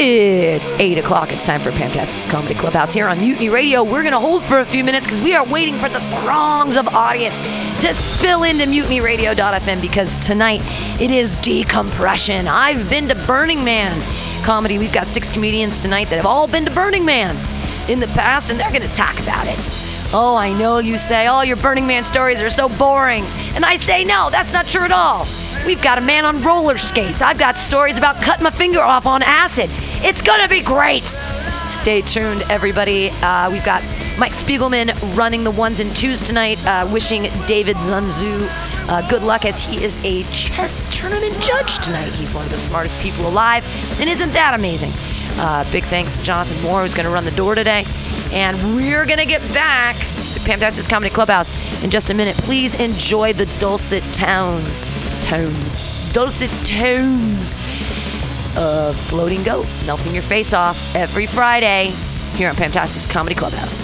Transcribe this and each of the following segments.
It's 8 o'clock. It's time for Pam Tastic's Comedy Clubhouse here on Mutiny Radio. We're going to hold for a few minutes because we are waiting for the throngs of audience to spill into mutinyradio.fm because tonight it is decompression. I've been to Burning Man comedy. We've got six comedians tonight that have all been to Burning Man in the past and they're going to talk about it. Oh, I know you say, oh, your Burning Man stories are so boring. And I say, no, that's not true at all. We've got a man on roller skates. I've got stories about cutting my finger off on acid. It's going to be great. Stay tuned, everybody. Uh, we've got Mike Spiegelman running the ones and twos tonight, uh, wishing David Zunzu uh, good luck as he is a chess tournament judge tonight. He's one of the smartest people alive, and isn't that amazing? Uh, big thanks to Jonathan Moore, who's going to run the door today. And we're going to get back to Pam Comedy Clubhouse in just a minute. Please enjoy the dulcet tones, tones, dulcet tones of Floating Goat, melting your face off every Friday here on Pam Tastic's Comedy Clubhouse.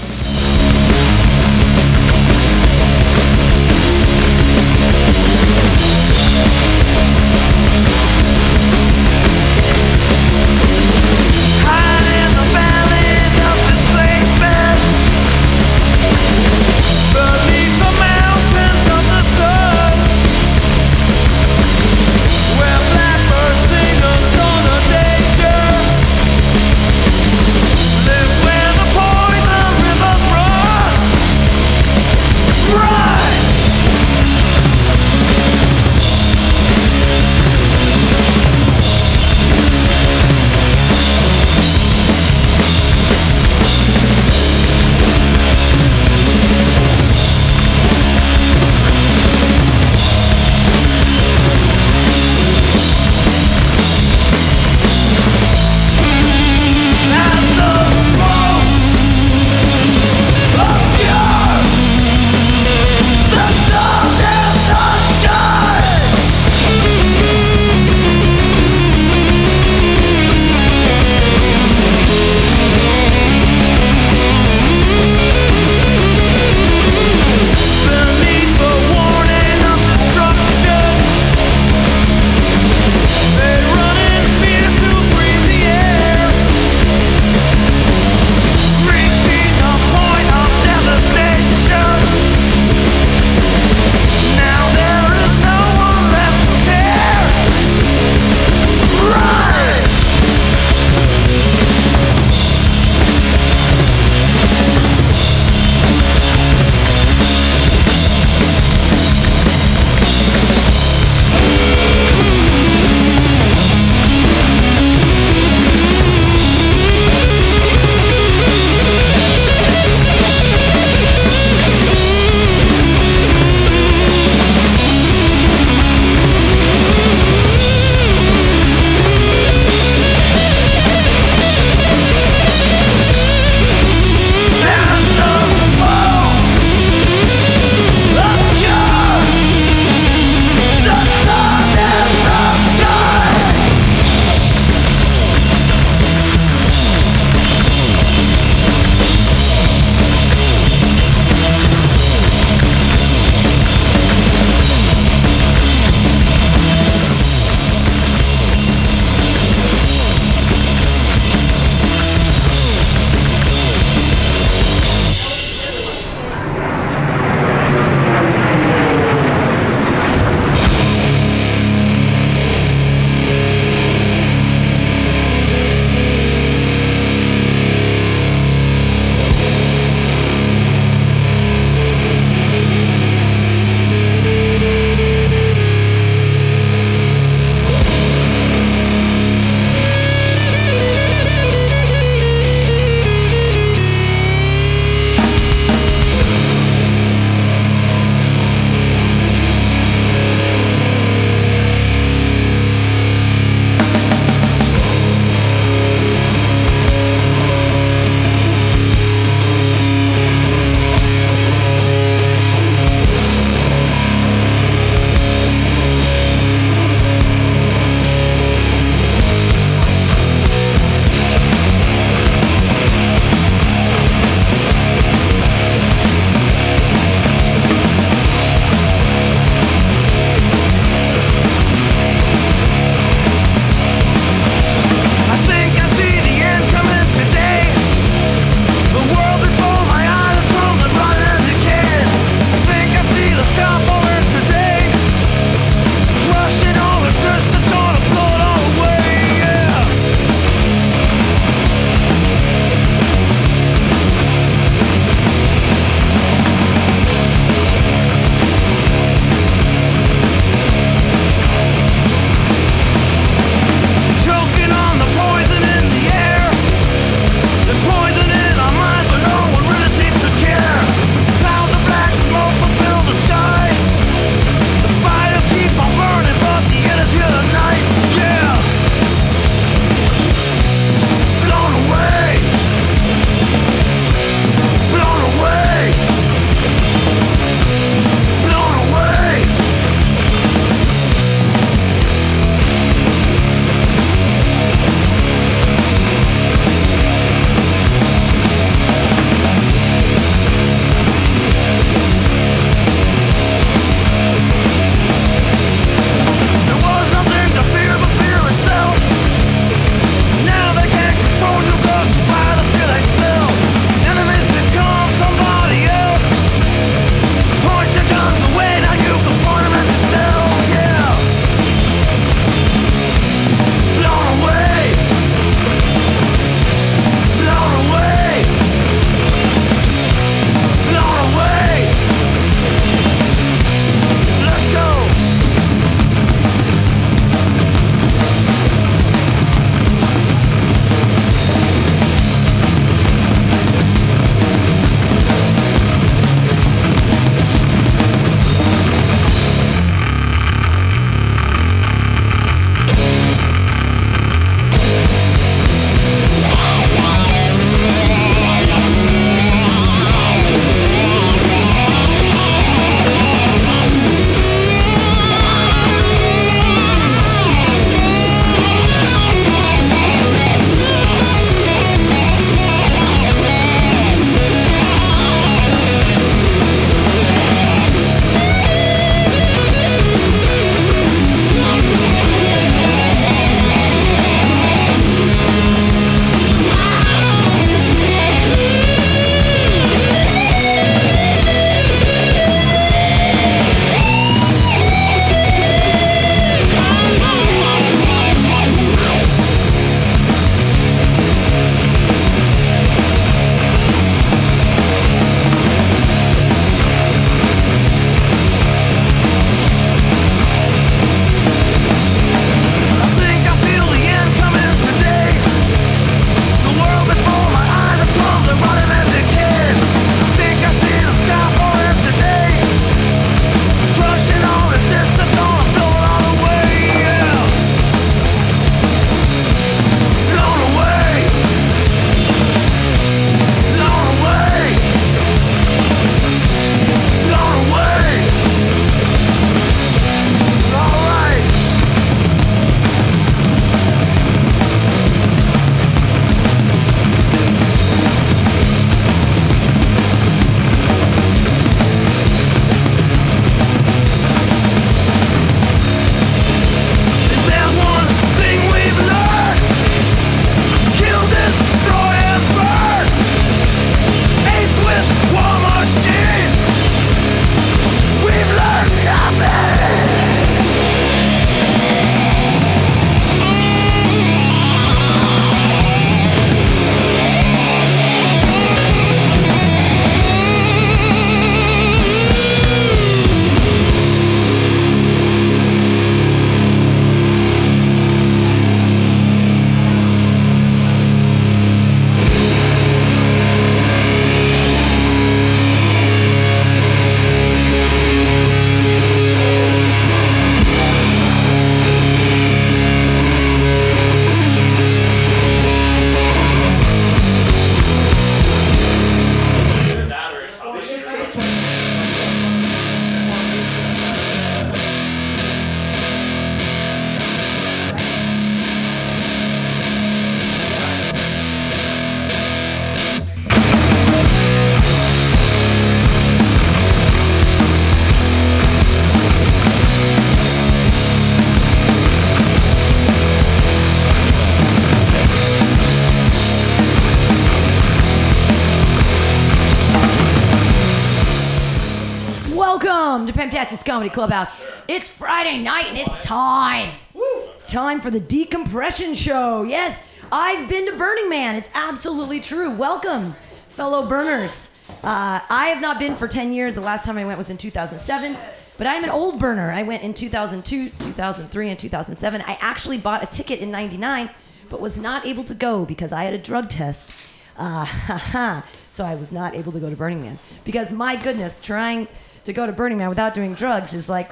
Comedy Clubhouse. It's Friday night and it's time. It's time for the decompression show. Yes, I've been to Burning Man. It's absolutely true. Welcome, fellow burners. Uh, I have not been for 10 years. The last time I went was in 2007. But I'm an old burner. I went in 2002, 2003, and 2007. I actually bought a ticket in 99, but was not able to go because I had a drug test. Uh, so I was not able to go to Burning Man. Because my goodness, trying to go to Burning Man without doing drugs is like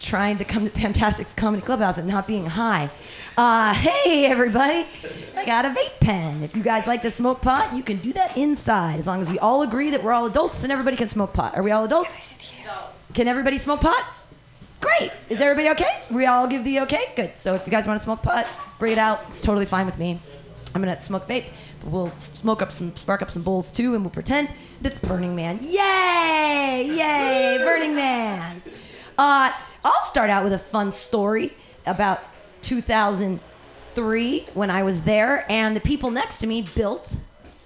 trying to come to Pam Tastic's Comedy Clubhouse and not being high. Uh, hey, everybody. I got a vape pen. If you guys like to smoke pot, you can do that inside as long as we all agree that we're all adults and everybody can smoke pot. Are we all adults? Can everybody smoke pot? Great. Is everybody okay? We all give the okay? Good. So if you guys want to smoke pot, bring it out. It's totally fine with me. I'm gonna smoke vape, we'll smoke up some, spark up some bowls too, and we'll pretend it's Burning Man. Yay! Yay! Burning Man. Uh, I'll start out with a fun story about 2003 when I was there, and the people next to me built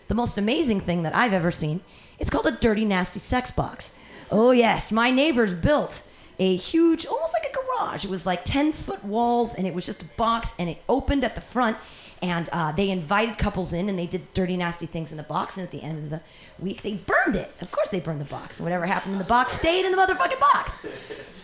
the most amazing thing that I've ever seen. It's called a dirty, nasty sex box. Oh, yes, my neighbors built a huge, almost like a garage. It was like 10 foot walls, and it was just a box, and it opened at the front. And uh, they invited couples in, and they did dirty, nasty things in the box. And at the end of the week, they burned it. Of course, they burned the box. Whatever happened in the box stayed in the motherfucking box.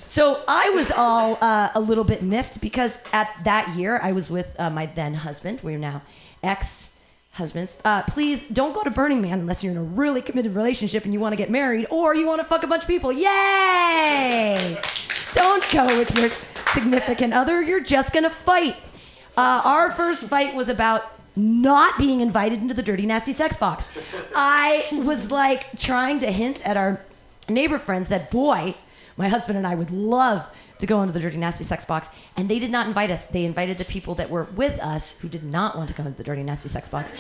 So I was all uh, a little bit miffed because at that year I was with uh, my then husband. We're now ex husbands. Uh, please don't go to Burning Man unless you're in a really committed relationship and you want to get married or you want to fuck a bunch of people. Yay! Don't go with your significant other. You're just gonna fight. Uh, our first fight was about not being invited into the dirty nasty sex box. I was like trying to hint at our neighbor friends that boy my husband and I would love to go into the Dirty Nasty Sex Box, and they did not invite us. They invited the people that were with us who did not want to come into the Dirty Nasty Sex Box.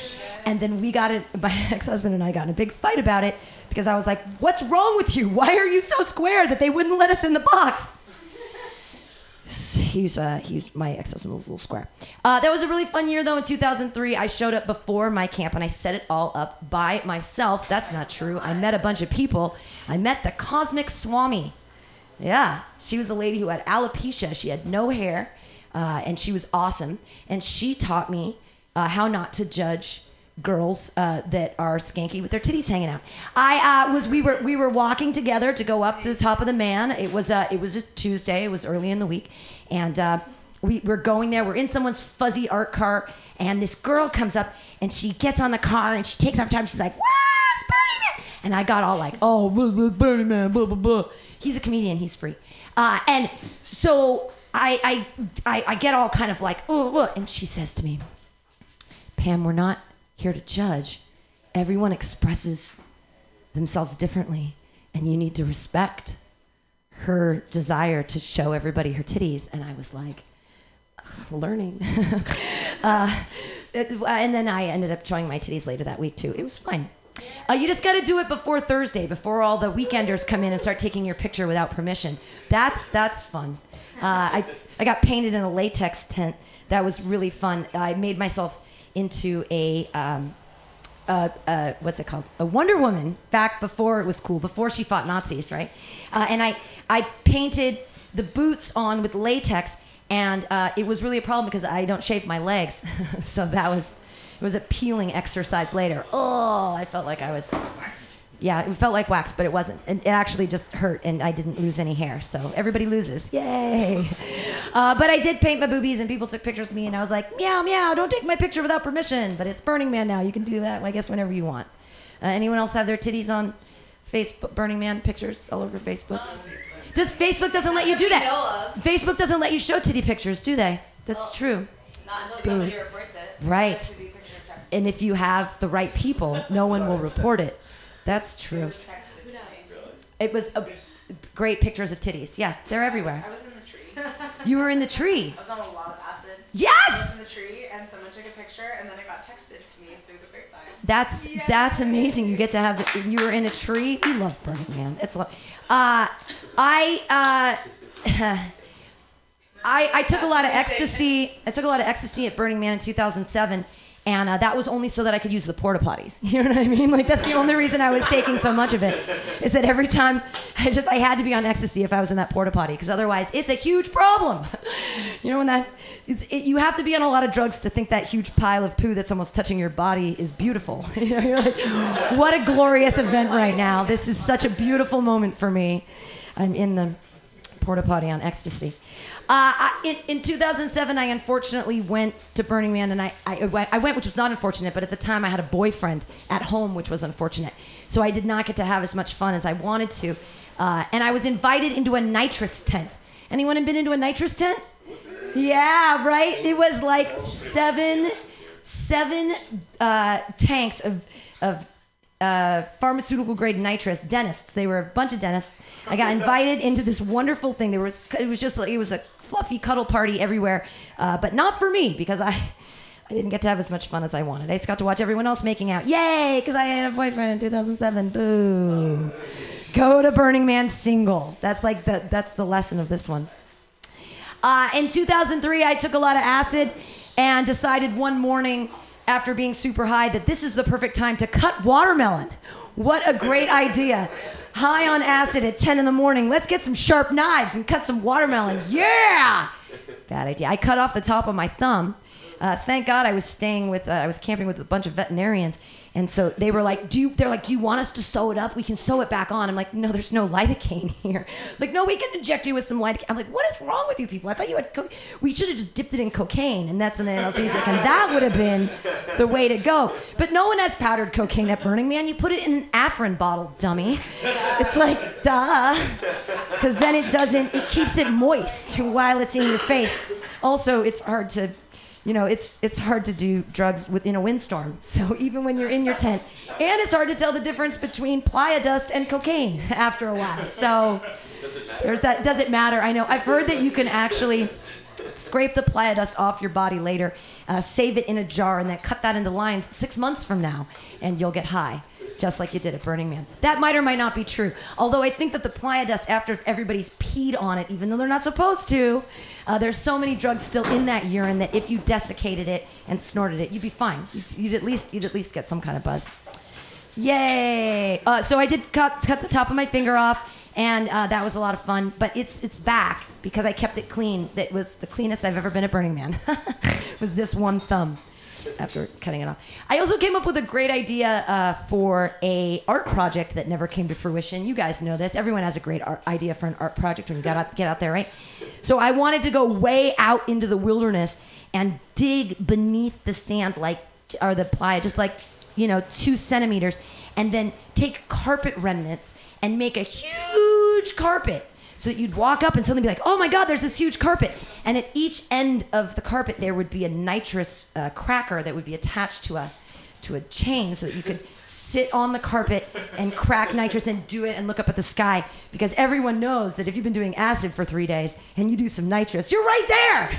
And then we got it, my ex husband and I got in a big fight about it because I was like, What's wrong with you? Why are you so square that they wouldn't let us in the box? He's uh, he's my ex-husband was a little square. Uh, that was a really fun year though. In 2003, I showed up before my camp and I set it all up by myself. That's not true. I met a bunch of people. I met the Cosmic Swami. Yeah, she was a lady who had alopecia. She had no hair, uh, and she was awesome. And she taught me uh, how not to judge girls uh, that are skanky with their titties hanging out. I uh, was we were we were walking together to go up to the top of the man. It was a it was a Tuesday. It was early in the week, and uh, we were going there. We're in someone's fuzzy art car, and this girl comes up and she gets on the car and she takes off time. She's like, "Wow, it's Burning Man!" And I got all like, "Oh, Burning Man!" Blah blah blah. He's a comedian. He's free. Uh, and so I, I, I, I get all kind of like, oh, oh, and she says to me, Pam, we're not here to judge. Everyone expresses themselves differently, and you need to respect her desire to show everybody her titties. And I was like, learning. uh, and then I ended up showing my titties later that week too. It was fun. Uh, you just got to do it before Thursday, before all the weekenders come in and start taking your picture without permission. That's that's fun. Uh, I I got painted in a latex tent. That was really fun. I made myself into a. Um, what's it called? A Wonder Woman back before it was cool, before she fought Nazis, right? Uh, and I, I painted the boots on with latex, and uh, it was really a problem because I don't shave my legs, so that was it was a peeling exercise later. Oh, I felt like I was. Yeah, it felt like wax, but it wasn't. It, it actually just hurt, and I didn't lose any hair. So everybody loses. Yay! Uh, but I did paint my boobies, and people took pictures of me, and I was like, meow, meow, don't take my picture without permission. But it's Burning Man now. You can do that, I guess, whenever you want. Uh, anyone else have their titties on Facebook, Burning Man pictures all over Facebook? Does Facebook doesn't let you do that? Facebook doesn't let you show titty pictures, do they? That's true. Not until somebody reports it. Right. And if you have the right people, no one will report it. That's true. It was a, great pictures of titties. Yeah, they're everywhere. I was in the tree. You were in the tree. I was on a lot of acid. I was Yes, in the tree, and someone took a picture, and then it got texted to me through the grapevine. that's that's amazing. You get to have. The, you were in a tree. We love Burning Man. It's. lo- Uh, I. Uh, I, I took a lot of ecstasy. I took a lot of ecstasy at Burning Man in 2007, And uh, that was only so that I could use the porta potties. You know what I mean? Like that's the only reason I was taking so much of it. Is that every time I just I had to be on ecstasy if I was in that porta potty because otherwise it's a huge problem. You know when that it's it, you have to be on a lot of drugs to think that huge pile of poo that's almost touching your body is beautiful. You know, you're like, what a glorious event right now. This is such a beautiful moment for me. I'm in the porta potty on ecstasy. Uh, I, in, in 2007, I unfortunately went to Burning Man, and I, I, went- I went, which was not unfortunate, but at the time I had a boyfriend at home, which was unfortunate. So I did not get to have as much fun as I wanted to. Uh, and I was invited into a nitrous tent. Anyone have been into a nitrous tent? Yeah, right? It was like seven, seven uh, tanks of, of uh, pharmaceutical grade nitrous dentists. They were a bunch of dentists. I got invited into this wonderful thing. There was it was just it was a fluffy cuddle party everywhere, uh, but not for me because I I didn't get to have as much fun as I wanted. I just got to watch everyone else making out. Yay! Because I had a boyfriend in 2007. Boo! Go to Burning Man single. That's like the that's the lesson of this one. Uh, in 2003, I took a lot of acid and decided one morning after being super high that this is the perfect time to cut watermelon. What a great idea. High on acid at 10 in the morning. Let's get some sharp knives and cut some watermelon. Yeah! Bad idea. I cut off the top of my thumb. Uh, thank God I was staying with, uh, I was camping with a bunch of veterinarians. And so they were like, do you, they're like, do you want us to sew it up? We can sew it back on. I'm like, no, there's no lidocaine here. Like, no, we can inject you with some lidocaine. I'm like, what is wrong with you people? I thought you had, co- we should have just dipped it in cocaine and that's an analgesic. And that would have been the way to go. But no one has powdered cocaine at Burning Man. You put it in an Afrin bottle, dummy. It's like, duh. Because then it doesn't, it keeps it moist while it's in your face. Also, it's hard to you know, it's it's hard to do drugs within a windstorm. So even when you're in your tent, and it's hard to tell the difference between playa dust and cocaine after a while. So there's that. Does it matter? I know. I've heard that you can actually scrape the playa dust off your body later, uh, save it in a jar, and then cut that into lines six months from now, and you'll get high. Just like you did at Burning Man. That might or might not be true. Although I think that the playa dust, after everybody's peed on it, even though they're not supposed to, uh, there's so many drugs still in that urine that if you desiccated it and snorted it, you'd be fine. You'd, at least you'd at least get some kind of buzz. Yay! Uh, so I did cut cut the top of my finger off, and uh, that was a lot of fun. But it's it's back because I kept it clean. That was the cleanest I've ever been at Burning Man. was this one thumb after cutting it off. I also came up with a great idea uh, for a art project that never came to fruition. You guys know this. Everyone has a great art idea for an art project when you get out, get out there, right? So I wanted to go way out into the wilderness and dig beneath the sand, like or the playa, just like you know, two centimeters, and then take carpet remnants and make a huge carpet. So that you'd walk up and suddenly be like, oh my God, there's this huge carpet. And at each end of the carpet, there would be a nitrous uh, cracker that would be attached to a, to a chain so that you could sit on the carpet and crack nitrous and do it and look up at the sky. Because everyone knows that if you've been doing acid for three days and you do some nitrous, you're right there.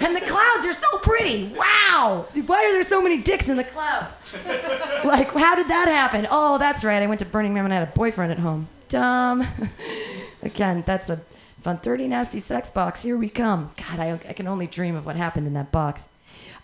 and the clouds are so pretty. Wow. Why are there so many dicks in the clouds? like, how did that happen? Oh, that's right. I went to Burning Man and I had a boyfriend at home. Dumb. Again, that's a fun, dirty, nasty sex box. Here we come. God, I, I can only dream of what happened in that box.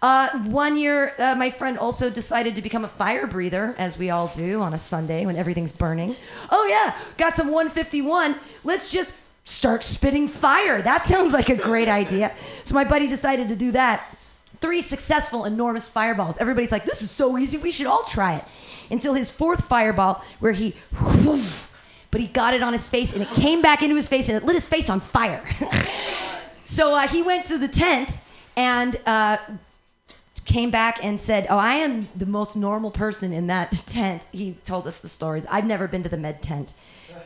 Uh, one year, uh, my friend also decided to become a fire breather, as we all do on a Sunday when everything's burning. Oh, yeah, got some 151. Let's just start spitting fire. That sounds like a great idea. So my buddy decided to do that. Three successful, enormous fireballs. Everybody's like, this is so easy, we should all try it. Until his fourth fireball, where he, but he got it on his face and it came back into his face and it lit his face on fire. so uh, he went to the tent and uh, came back and said, "Oh, I am the most normal person in that tent." He told us the stories. I've never been to the med tent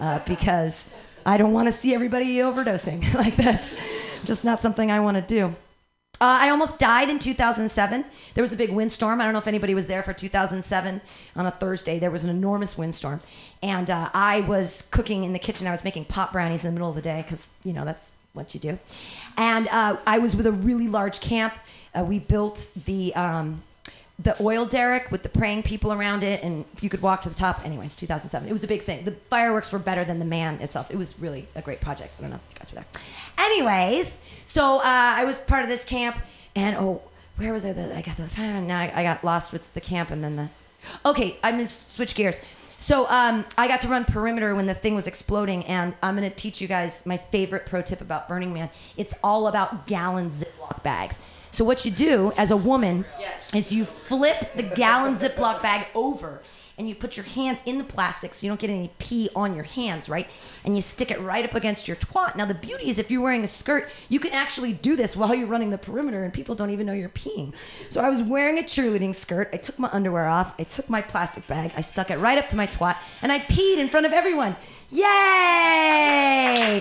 uh, because I don't want to see everybody overdosing. like that's just not something I want to do. Uh, I almost died in 2007. There was a big windstorm. I don't know if anybody was there for 2007 on a Thursday. There was an enormous windstorm, and uh, I was cooking in the kitchen. I was making pot brownies in the middle of the day because you know that's what you do. And uh, I was with a really large camp. Uh, we built the um, the oil derrick with the praying people around it, and you could walk to the top. Anyways, 2007. It was a big thing. The fireworks were better than the man itself. It was really a great project. I don't know if you guys were there. Anyways, so uh, I was part of this camp, and oh, where was I? I got the now I got lost with the camp and then the. Okay, I'm gonna switch gears. So um, I got to run perimeter when the thing was exploding, and I'm gonna teach you guys my favorite pro tip about Burning Man. It's all about gallon Ziploc bags. So what you do as a woman Yes. is you flip the gallon Ziploc bag over and you put your hands in the plastic so you don't get any pee on your hands, right? And you stick it right up against your twat. Now the beauty is if you're wearing a skirt, you can actually do this while you're running the perimeter and people don't even know you're peeing. So I was wearing a cheerleading skirt, I took my underwear off, I took my plastic bag, I stuck it right up to my twat, and I peed in front of everyone. Yay!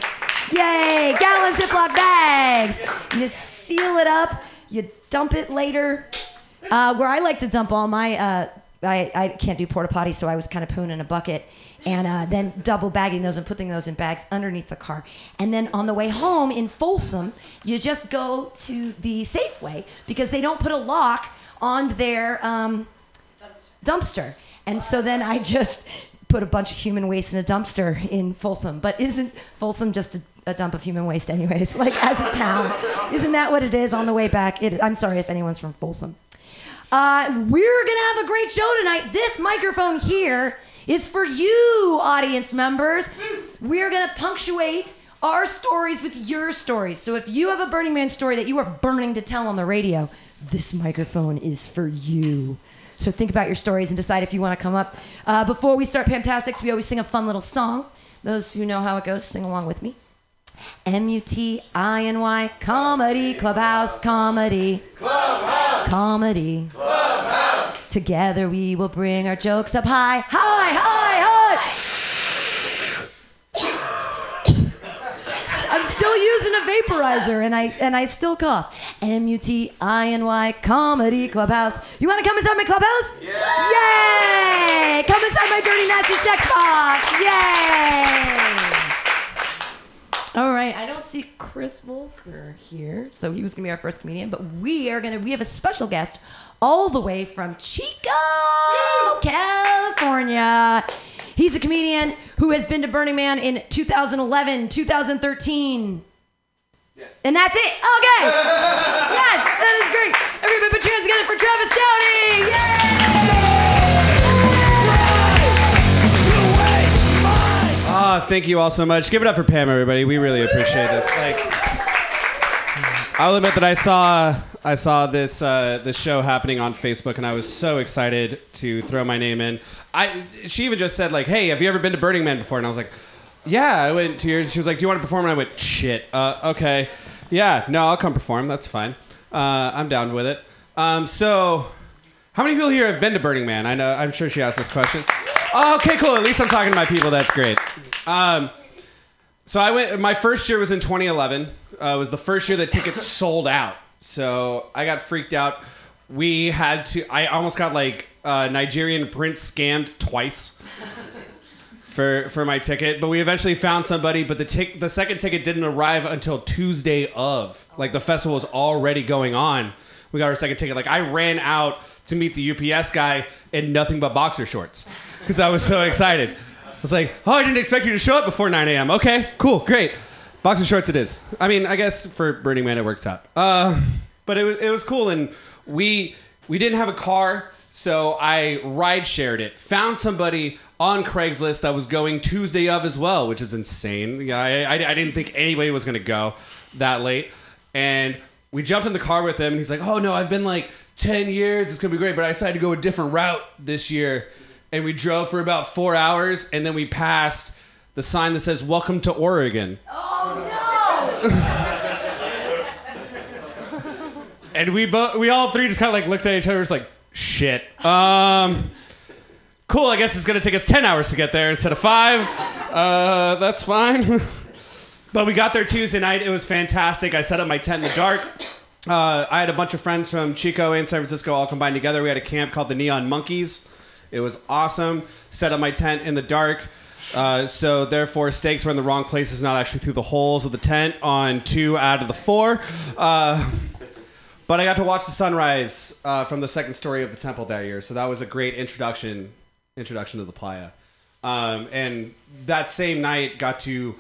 Yay! Gallon Ziploc bags! You seal it up, you dump it later. Uh, where I like to dump all my, uh, I, I can't do porta potty, so I was kind of pooing in a bucket and uh, then double bagging those and putting those in bags underneath the car. And then on the way home in Folsom, you just go to the Safeway because they don't put a lock on their um, dumpster. And so then I just put a bunch of human waste in a dumpster in Folsom. But isn't Folsom just a, a dump of human waste, anyways? Like as a town, isn't that what it is on the way back? It, I'm sorry if anyone's from Folsom. Uh, we're gonna have a great show tonight. This microphone here is for you, audience members. We're gonna punctuate our stories with your stories. So if you have a Burning Man story that you are burning to tell on the radio, this microphone is for you. So think about your stories and decide if you want to come up. Uh, before we start Fantastics, we always sing a fun little song. Those who know how it goes, sing along with me. M U T I N Y comedy clubhouse comedy clubhouse comedy clubhouse. Together we will bring our jokes up high, high, high, high. I'm still using a vaporizer and I and I still cough. M U T I N Y comedy clubhouse. You want to come inside my clubhouse? Yeah! Yay! Come inside my dirty nasty sex box. Yay! All right, I don't see Chris Volker here, so he was gonna be our first comedian. But we are gonna we have a special guest all the way from Chico, California. He's a comedian who has been to Burning Man in 2011, 2013. Yes. And that's it. Okay. yes, that is great. Everybody thank you all so much. Give it up for Pam, everybody. We really appreciate this. Like, I'll admit that I saw I saw this uh, this show happening on Facebook, and I was so excited to throw my name in. I she even just said like, "Hey, have you ever been to Burning Man before?" And I was like, "Yeah, I went two years." She was like, "Do you want to perform?" And I went, "Shit, uh, okay, yeah, no, I'll come perform. That's fine. Uh, I'm down with it." Um, so, how many people here have been to Burning Man? I know. I'm sure she asked this question. Oh, okay, cool. At least I'm talking to my people. That's great. Um, so I went. My first year was in 2011. Uh, it was the first year that tickets sold out. So I got freaked out. We had to. I almost got like uh, Nigerian prince scammed twice for for my ticket. But we eventually found somebody. But the tic- the second ticket didn't arrive until Tuesday of. Like the festival was already going on. We got our second ticket. Like I ran out to meet the UPS guy in nothing but boxer shorts because I was so excited. Was like, oh, I didn't expect you to show up before 9 a.m. Okay, cool, great. Boxer shorts it is. I mean, I guess for Burning Man it works out. Uh, but it was, it was cool, and we we didn't have a car, so I ride shared it. Found somebody on Craigslist that was going Tuesday of as well, which is insane. Yeah, I, I, I didn't think anybody was gonna go that late, and we jumped in the car with him, and he's like, "Oh no, I've been like 10 years. It's gonna be great, but I decided to go a different route this year." And we drove for about four hours, and then we passed the sign that says "Welcome to Oregon." Oh no! and we both we all three just kind of like looked at each other was like shit. Um cool i guess it's gonna take us 10 hours to get there instead of five. Uh that's fine. But we got there tuesday night. It was fantastic. I set up my tent in the dark. Uh, i had a bunch of friends from chico and san francisco all combined together. We had a camp called the neon monkeys it was awesome. Set up my tent in the dark. Uh, so therefore stakes were in the wrong places not actually through the holes of the tent on two out of the four. Uh, but I got to watch the sunrise uh, from the second story of the temple that year, so that was a great introduction introduction to the playa. Um, and that same night, got to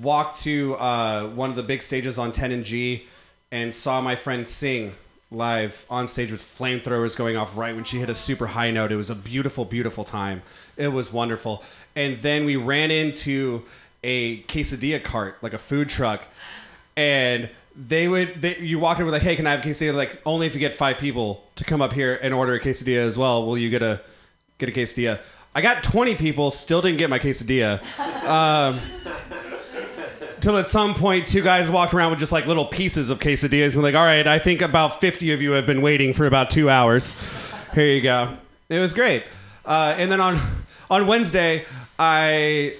walk to uh, one of the big stages on 10 and G, and saw my friend sing live on stage with flamethrowers going off right when she hit a super high note. It was a beautiful, beautiful time. It was wonderful. And then we ran into a quesadilla cart, like a food truck, and they would they, you walked in with like, hey, can I have a quesadilla? Like only if you get five people to come up here and order a quesadilla as well. Will you get a get a quesadilla? I got 20 people, still didn't get my quesadilla. Um, till at some point, two guys walked around with just like little pieces of quesadillas. We're like, all right, I think about 50 of you have been waiting for about two hours. Here you go. It was great. Uh, and then on on Wednesday, I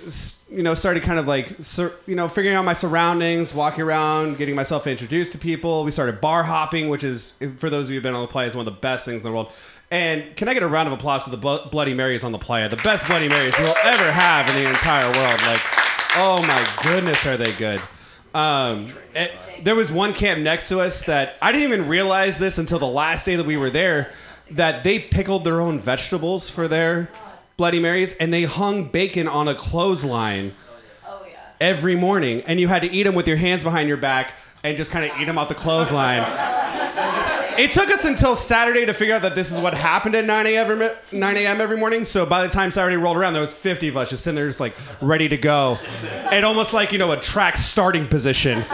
you know started kind of like sur- you know figuring out my surroundings, walking around, getting myself introduced to people. We started bar hopping, which is for those of you who've been on the playa, is one of the best things in the world. And can I get a round of applause to the Bloody Marys on the playa? The best Bloody Marys we'll ever have in the entire world. Like, oh my goodness, are they good? Um, eh, there was one camp next to us that I didn't even realize this until the last day that we were there that they pickled their own vegetables for their Bloody Marys and they hung bacon on a clothesline every morning and you had to eat them with your hands behind your back and just kind of eat them off the clothesline. It took us until Saturday to figure out that this is what happened at 9 a.m. every, 9 a.m. every morning. So by the time Saturday rolled around, there was 50 of us just sitting there, just like ready to go, and almost like you know a track starting position.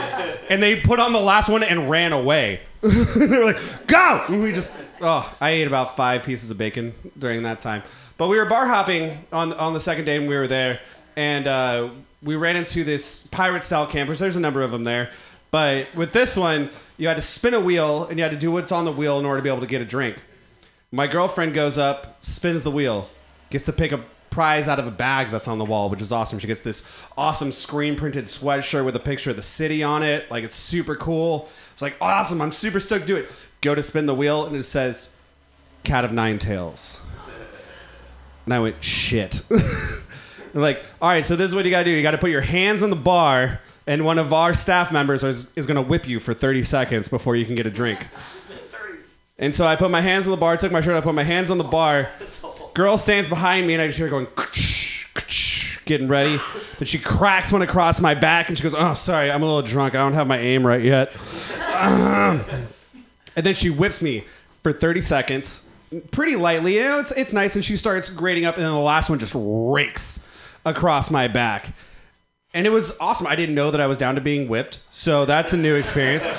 And they put on the last one and ran away. they were like, "Go!" And we just, oh, I ate about five pieces of bacon during that time. But we were bar hopping on on the second day when we were there, and uh, we ran into this pirate style campers. There's a number of them there, but with this one, you had to spin a wheel and you had to do what's on the wheel in order to be able to get a drink. My girlfriend goes up, spins the wheel, gets to pick a prize out of a bag that's on the wall, which is awesome. She gets this awesome screen printed sweatshirt with a picture of the city on it. Like it's super cool. It's like awesome. I'm super stoked do it. Go to spin the wheel and it says Cat of Nine Tails. And I went, shit. Like, all right, so this is what you gotta do. You gotta put your hands on the bar, and one of our staff members is, is gonna whip you for 30 seconds before you can get a drink. And so I put my hands on the bar, took my shirt, I put my hands on the bar. Girl stands behind me, and I just hear her going, getting ready. Then she cracks one across my back, and she goes, "Oh, sorry, I'm a little drunk. I don't have my aim right yet." and then she whips me for 30 seconds, pretty lightly. You know, it's it's nice, and she starts grading up, and then the last one just rakes across my back. And it was awesome. I didn't know that I was down to being whipped, so that's a new experience.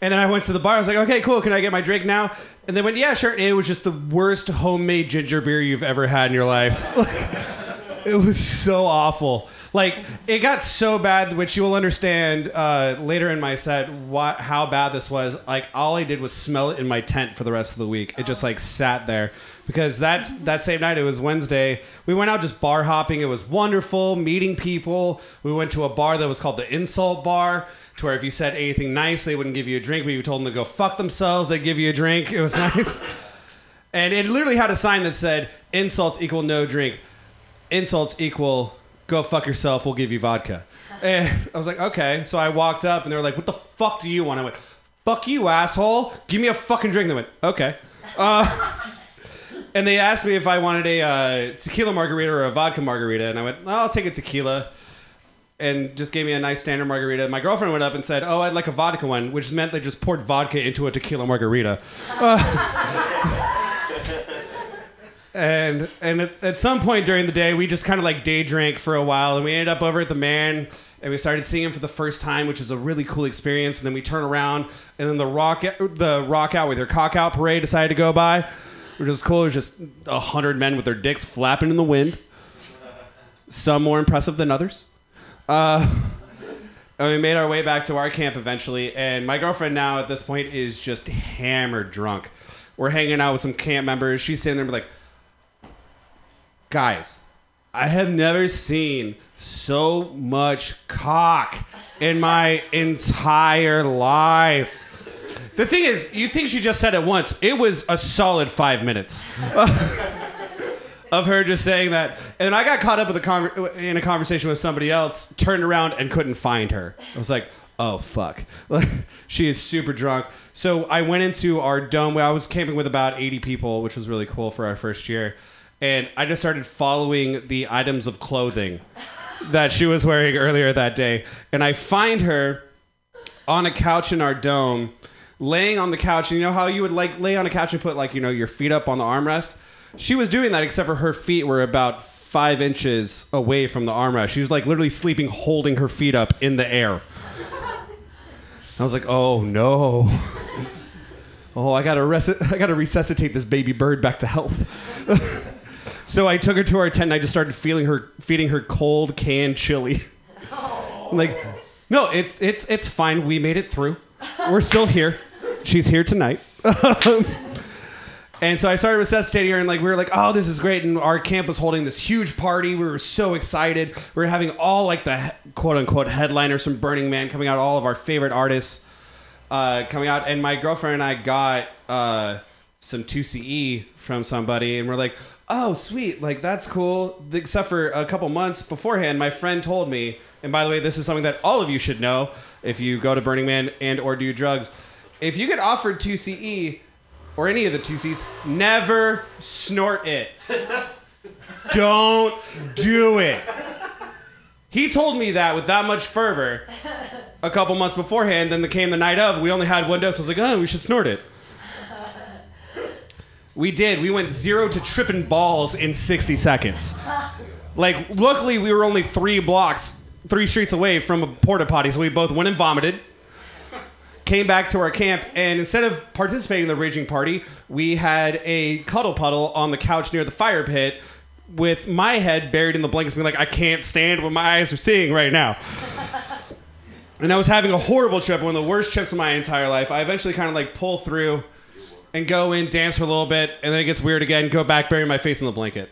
And then I went to the bar. I was like, okay, cool. Can I get my drink now? And they went, yeah, sure. And it was just the worst homemade ginger beer you've ever had in your life. Like, it was so awful. Like, it got so bad, which you will understand uh, later in my set why, how bad this was. Like, all I did was smell it in my tent for the rest of the week. It just like sat there because that's that same night. It was Wednesday. We went out just bar hopping. It was wonderful, meeting people. We went to a bar that was called the Insult Bar to where if you said anything nice, they wouldn't give you a drink, but you told them to go fuck themselves, they'd give you a drink. It was nice. and it literally had a sign that said, insults equal no drink, insults equal go fuck yourself, we'll give you vodka. And I was like, okay. So I walked up and they were like, what the fuck do you want? I went, fuck you, asshole. Give me a fucking drink. They went, okay. Uh, and they asked me if I wanted a uh, tequila margarita or a vodka margarita. And I went, oh, I'll take a tequila and just gave me a nice standard margarita. My girlfriend went up and said, "Oh, I'd like a vodka one," which meant they just poured vodka into a tequila margarita. Uh, and and at, at some point during the day, we just kind of like day drank for a while, and we ended up over at the Man. And we started seeing him for the first time, which was a really cool experience. And then we turn around, and then the rock, the rock out with their cock out parade decided to go by, which was cool. It was just a hundred men with their dicks flapping in the wind. Some more impressive than others. Uh, and we made our way back to our camp eventually, and my girlfriend now at this point is just hammered drunk. We're hanging out with some camp members. She's sitting there like, guys, I have never seen so much cock in my entire life. The thing is, you think she just said it once. It was a solid five minutes. of her just saying that. And I got caught up with a conver- in a conversation with somebody else, turned around and couldn't find her. I was like, oh fuck. She is super drunk. So I went into our dome. I was camping with about 80 people, which was really cool for our first year. And I just started following the items of clothing that she was wearing earlier that day. And I find her on a couch in our dome, laying on the couch. And you know how you would like lay on a couch and put like you know your feet up on the armrest. She was doing that, except for her feet were about five inches away from the armrest. She was like literally sleeping, holding her feet up in the air. I was like, oh no. Oh, I gotta res- I gotta resuscitate this baby bird back to health. so I took her to our tent and I just started feeling her feeding her cold canned chili. like, no, it's it's it's fine. We made it through. We're still here. She's here tonight. And so I started resuscitating her, and like we were like, "Oh, this is great!" And our camp was holding this huge party. We were so excited. We were having all like the quote unquote headliners from Burning Man coming out, all of our favorite artists uh, coming out. And my girlfriend and I got uh, some 2CE from somebody, and we're like, "Oh, sweet! Like that's cool." Except for a couple months beforehand, my friend told me, and by the way, this is something that all of you should know if you go to Burning Man and or do drugs. If you get offered 2CE or any of the two C's, never snort it. Don't do it. He told me that with that much fervor a couple months beforehand. Then came the night of. We only had one dose. I was like, oh, we should snort it. We did. We went zero to tripping balls in 60 seconds. Like, luckily, we were only three blocks, three streets away from a porta potty, so we both went and vomited came back to our camp, and instead of participating in the raging party, we had a cuddle puddle on the couch near the fire pit with my head buried in the blankets, being like, I can't stand what my eyes are seeing right now. and I was having a horrible trip, one of the worst trips of my entire life. I eventually kind of like pull through and go in, dance for a little bit, and then it gets weird again, go back, bury my face in the blanket.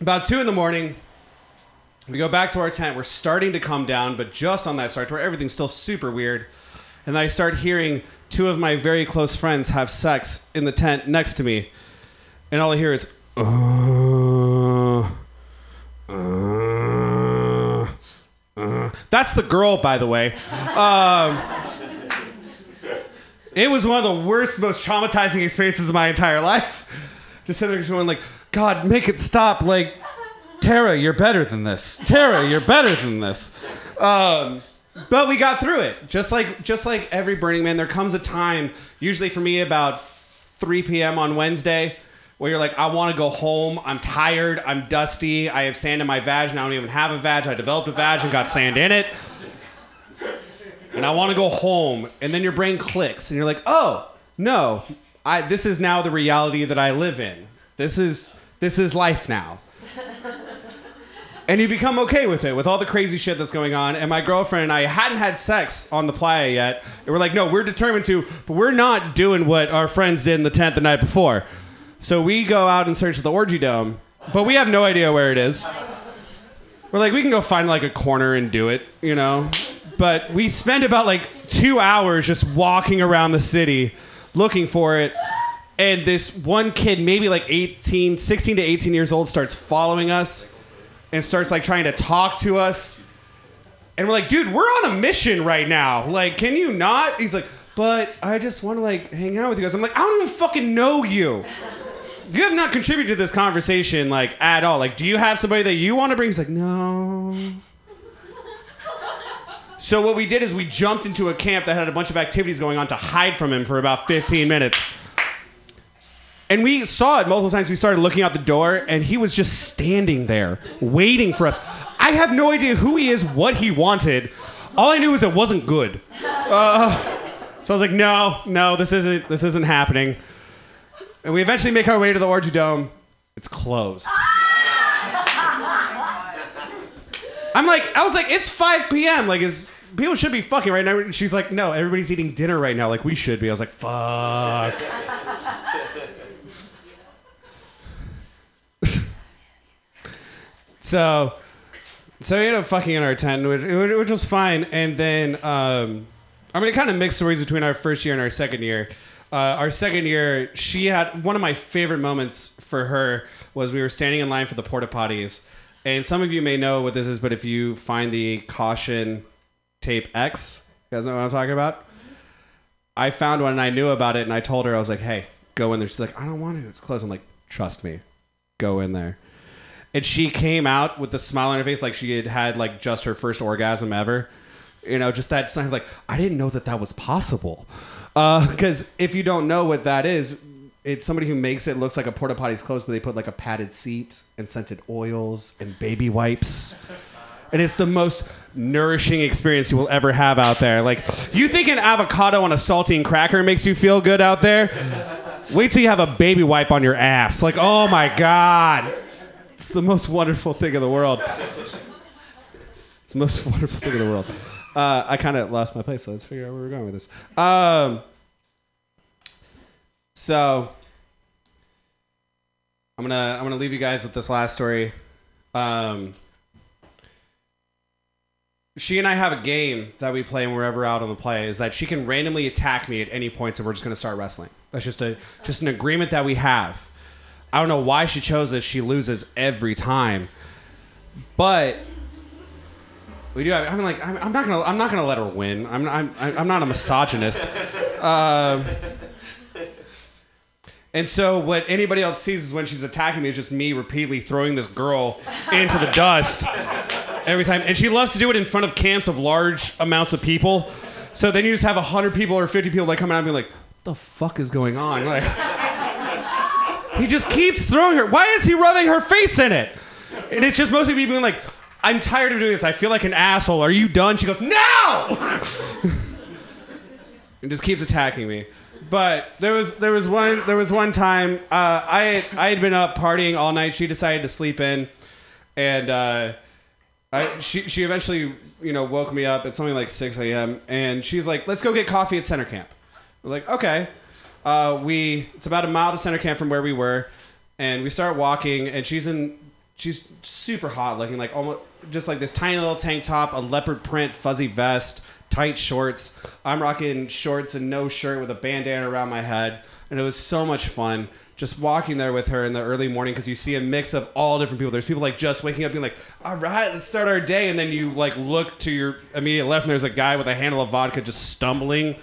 About two in the morning, we go back to our tent. We're starting to come down, but just on that start where everything's still super weird and I start hearing two of my very close friends have sex in the tent next to me, and all I hear is, uh, uh, uh. that's the girl, by the way. Um, it was one of the worst, most traumatizing experiences of my entire life. Just sitting there going like, God, make it stop. Like, Tara, you're better than this. Tara, you're better than this. Um, but we got through it. Just like just like every Burning Man, there comes a time, usually for me about 3 p.m. on Wednesday, where you're like, I want to go home. I'm tired. I'm dusty. I have sand in my vag. Now I don't even have a vag. I developed a vag and got sand in it. And I want to go home. And then your brain clicks, and you're like, Oh no, I, this is now the reality that I live in. This is this is life now and you become okay with it with all the crazy shit that's going on. And my girlfriend and i hadn't had sex on the playa yet. And we're like no we're determined to but we're not doing what our friends did in the tent the night before. So we go out and search of the orgy dome but we have no idea where it is. We're like we can go find like a corner and do it you know? But we spend about like two hours just walking around the city looking for it. And this one kid maybe like 18 16 to 18 years old starts following us and starts like trying to talk to us. And we're like, dude, we're on a mission right now. Like, can you not? He's like, but I just want to like hang out with you guys. I'm like, I don't even fucking know you. You have not contributed to this conversation like at all. Like, do you have somebody that you want to bring? He's like, no. So what we did is we jumped into a camp that had a bunch of activities going on to hide from him for about 15 minutes. And we saw it multiple times. We started looking out the door, and he was just standing there, waiting for us. I have no idea who he is, what he wanted. All I knew was it wasn't good. Uh, so I was like, no, no, this isn't, this isn't happening. And we eventually make our way to the Orgy Dome. It's closed. I'm like, I was like, it's 5 p.m. Like, is people should be fucking right now. She's like, no, everybody's eating dinner right now. Like we should be. I was like, fuck. So, so we ended up fucking in our tent, which, which was fine. And then, um, I mean, it kind of mixed stories between our first year and our second year. Uh, our second year, she had one of my favorite moments for her was we were standing in line for the porta potties. And some of you may know what this is, but if you find the caution tape X, you guys know what I'm talking about? I found one and I knew about it and I told her, I was like, hey, go in there. She's like, I don't want to. It's closed. I'm like, trust me, go in there and she came out with a smile on her face like she had had like just her first orgasm ever You know, just that sign of like, I didn't know that that was possible. Uh, because if you don't know what that is, it's somebody who makes it looks like a porta potty's closed, but they put like a padded seat and scented oils and baby wipes. And it's the most nourishing experience you will ever have out there. Like, you think an avocado on a saltine cracker makes you feel good out there? Wait till you have a baby wipe on your ass. Like, oh my God. It's the most wonderful thing in the world. It's the most wonderful thing in the world. Uh, I kind of lost my place, so let's figure out where we're going with this. Um, so I'm gonna I'm gonna leave you guys with this last story. Um, she and I have a game that we play when we're ever out on the play. Is that she can randomly attack me at any points, and we're just gonna start wrestling. That's just a just an agreement that we have. I don't know why she chose this. She loses every time, but we do. Have, I'm like, I'm, I'm not gonna, I'm not gonna let her win. I'm, I'm, I'm not a misogynist. Um, and so what anybody else sees is when she's attacking me is just me repeatedly throwing this girl into the dust every time. And she loves to do it in front of camps of large amounts of people. So then you just have hundred people or fifty people like coming out and being like, what "The fuck is going on?" Like, he just keeps throwing her. Why is he rubbing her face in it? And it's just mostly people being like, I'm tired of doing this. I feel like an asshole. Are you done? She goes, No! and just keeps attacking me. But there was there was one there was one time uh, I I had been up partying all night. She decided to sleep in, and uh, I, she she eventually you know woke me up at something like 6 a.m. and she's like, "Let's go get coffee at center camp." I was like, "Okay." Uh, we it's about a mile to center camp from where we were, and we start walking, and she's in she's super hot looking, like almost just like this tiny little tank top, a leopard print fuzzy vest, tight shorts. I'm rocking shorts and no shirt with a bandana around my head, and it was so much fun just walking there with her in the early morning because you see a mix of all different people. There's people like just waking up being like, "All right, let's start our day," and then you like look to your immediate left, and there's a guy with a handle of vodka just stumbling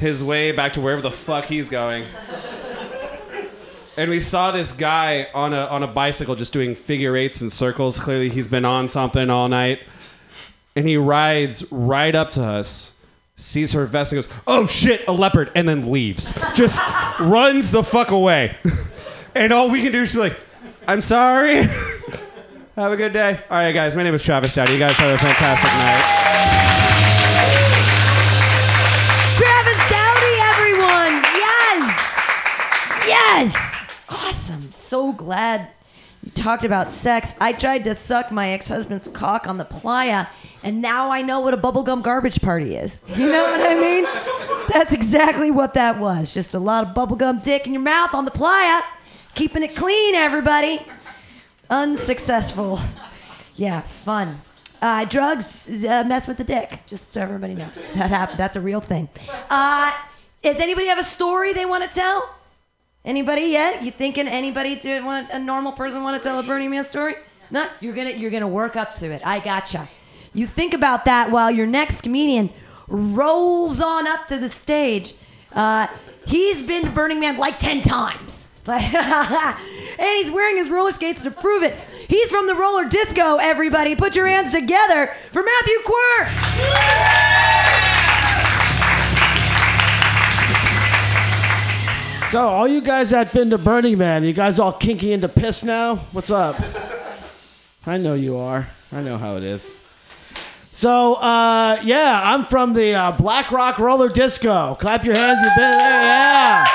his way back to wherever the fuck he's going. And we saw this guy on a on a bicycle just doing figure eights and circles. Clearly, he's been on something all night. And he rides right up to us, sees her vest, and goes, "Oh shit, a leopard!" and then leaves. Just runs the fuck away. And all we can do is be like, "I'm sorry." have a good day. All right, guys. My name is Travis Dowdy. You guys have a fantastic night. So glad you talked about sex. I tried to suck my ex husband's cock on the playa, and now I know what a bubblegum garbage party is. You know what I mean? That's exactly what that was. Just a lot of bubblegum dick in your mouth on the playa. Keeping it clean, everybody. Unsuccessful. Yeah, fun. Uh, drugs uh, mess with the dick, just so everybody knows. That happened. That's a real thing. Uh, does anybody have a story they want to tell? Anybody yet? You thinking anybody do want a normal person want to tell a Burning Man story? No, you're gonna you're gonna work up to it. I gotcha. You think about that while your next comedian rolls on up to the stage. Uh, he's been to Burning Man like ten times. and he's wearing his roller skates to prove it. He's from the roller disco, everybody. Put your hands together for Matthew Quirk. So, all you guys that been to Burning Man, you guys all kinky into piss now? What's up? I know you are. I know how it is. So, uh, yeah, I'm from the uh, Black Rock Roller Disco. Clap your hands, you've been there, yeah.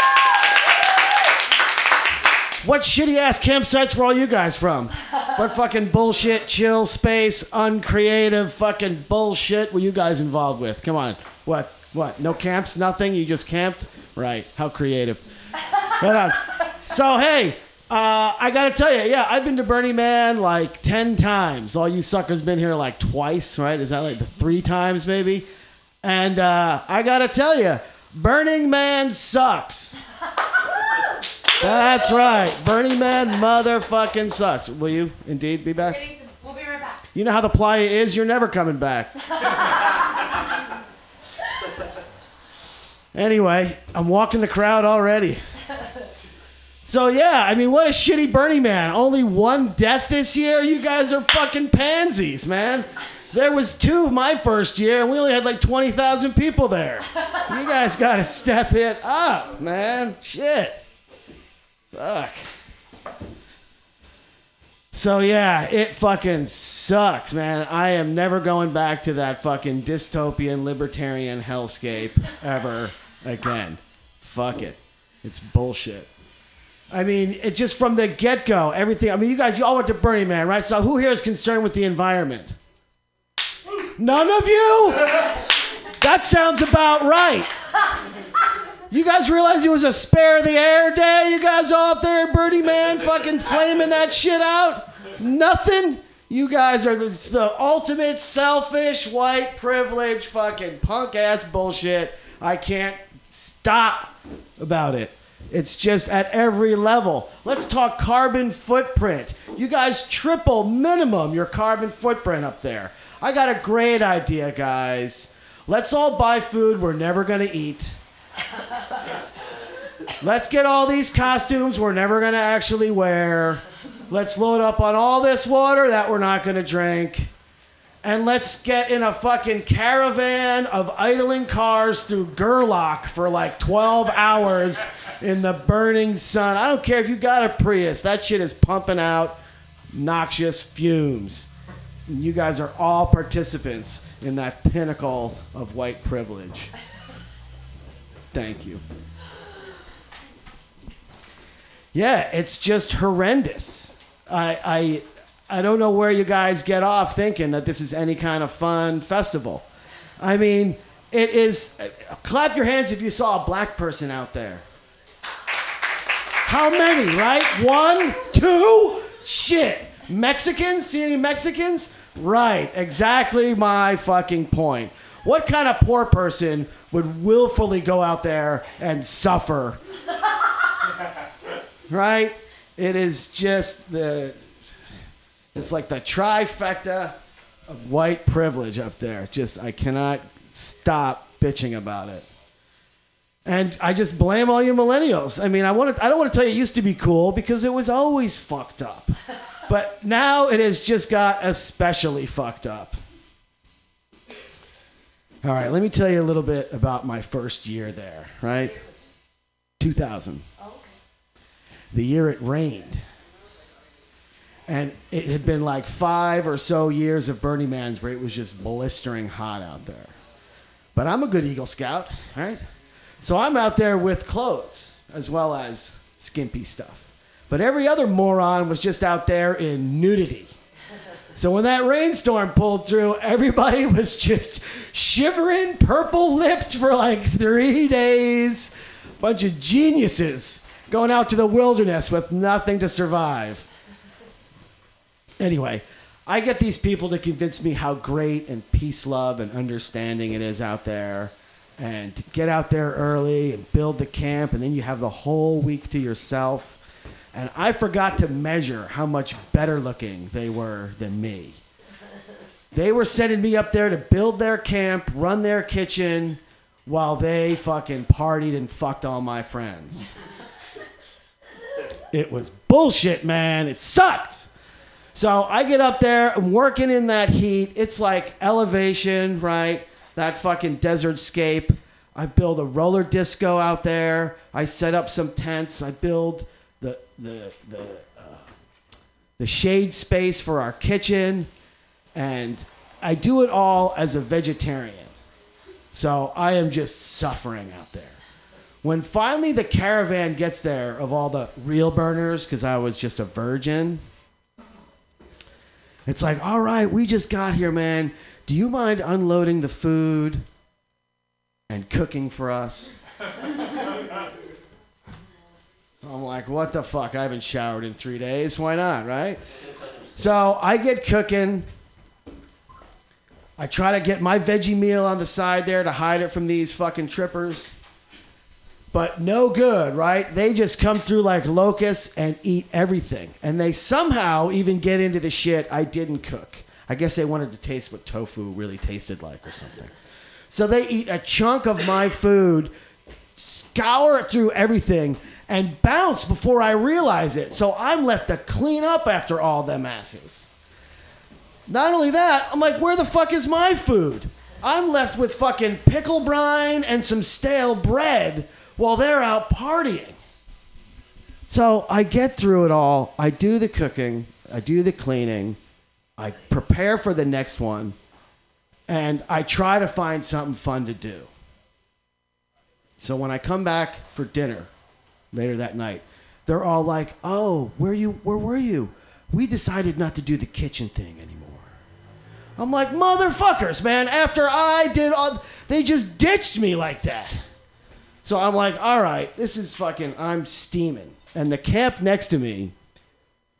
What shitty ass campsites were all you guys from? What fucking bullshit, chill space, uncreative fucking bullshit were you guys involved with? Come on. What? What? No camps? Nothing? You just camped? Right. How creative. Right on. So, hey, uh, I gotta tell you, yeah, I've been to Burning Man like 10 times. All you suckers been here like twice, right? Is that like the three times maybe? And uh, I gotta tell you, Burning Man sucks. That's right. Burning Man motherfucking sucks. Will you indeed be back? We'll be right back. You know how the playa is? You're never coming back. anyway, I'm walking the crowd already. So yeah, I mean, what a shitty Burning Man. Only one death this year. You guys are fucking pansies, man. There was two my first year, and we only had like twenty thousand people there. You guys got to step it up, man. Shit. Fuck. So yeah, it fucking sucks, man. I am never going back to that fucking dystopian libertarian hellscape ever again. Fuck it. It's bullshit. I mean, it just from the get go, everything. I mean, you guys, you all went to Burning Man, right? So who here is concerned with the environment? None of you? That sounds about right. You guys realize it was a spare the air day? You guys all up there, Burning Man, fucking flaming that shit out? Nothing? You guys are the, the ultimate selfish, white privilege, fucking punk ass bullshit. I can't stop about it. It's just at every level. Let's talk carbon footprint. You guys triple minimum your carbon footprint up there. I got a great idea, guys. Let's all buy food we're never going to eat. Let's get all these costumes we're never going to actually wear. Let's load up on all this water that we're not going to drink. And let's get in a fucking caravan of idling cars through Gerlach for like 12 hours in the burning sun. I don't care if you got a Prius, that shit is pumping out noxious fumes. And you guys are all participants in that pinnacle of white privilege. Thank you. Yeah, it's just horrendous. I, I, I don't know where you guys get off thinking that this is any kind of fun festival. I mean, it is. Clap your hands if you saw a black person out there. How many, right? One, two? Shit. Mexicans? See any Mexicans? Right, exactly my fucking point. What kind of poor person would willfully go out there and suffer? right? It is just the. It's like the trifecta of white privilege up there. Just, I cannot stop bitching about it. And I just blame all you millennials. I mean, I want to, I don't want to tell you it used to be cool because it was always fucked up. But now it has just got especially fucked up. All right, let me tell you a little bit about my first year there, right? 2000. The year it rained. And it had been like five or so years of Burning Man's where it was just blistering hot out there. But I'm a good Eagle Scout, right? So I'm out there with clothes as well as skimpy stuff. But every other moron was just out there in nudity. So when that rainstorm pulled through, everybody was just shivering, purple lipped for like three days. Bunch of geniuses going out to the wilderness with nothing to survive. Anyway, I get these people to convince me how great and peace, love, and understanding it is out there. And to get out there early and build the camp, and then you have the whole week to yourself. And I forgot to measure how much better looking they were than me. They were sending me up there to build their camp, run their kitchen, while they fucking partied and fucked all my friends. It was bullshit, man. It sucked. So I get up there, I'm working in that heat. It's like elevation, right? That fucking desert scape. I build a roller disco out there. I set up some tents. I build the the the uh, the shade space for our kitchen, and I do it all as a vegetarian. So I am just suffering out there. When finally the caravan gets there of all the real burners, because I was just a virgin. It's like, all right, we just got here, man. Do you mind unloading the food and cooking for us? I'm like, what the fuck? I haven't showered in three days. Why not, right? So I get cooking. I try to get my veggie meal on the side there to hide it from these fucking trippers. But no good, right? They just come through like locusts and eat everything. And they somehow even get into the shit I didn't cook. I guess they wanted to taste what tofu really tasted like or something. So they eat a chunk of my food, scour it through everything, and bounce before I realize it. So I'm left to clean up after all them asses. Not only that, I'm like, where the fuck is my food? I'm left with fucking pickle brine and some stale bread while they're out partying. So I get through it all. I do the cooking, I do the cleaning, I prepare for the next one, and I try to find something fun to do. So when I come back for dinner later that night, they're all like, "Oh, where you? Where were you? We decided not to do the kitchen thing anymore." I'm like, "Motherfuckers, man! After I did all, they just ditched me like that." So I'm like, "All right, this is fucking. I'm steaming." And the camp next to me,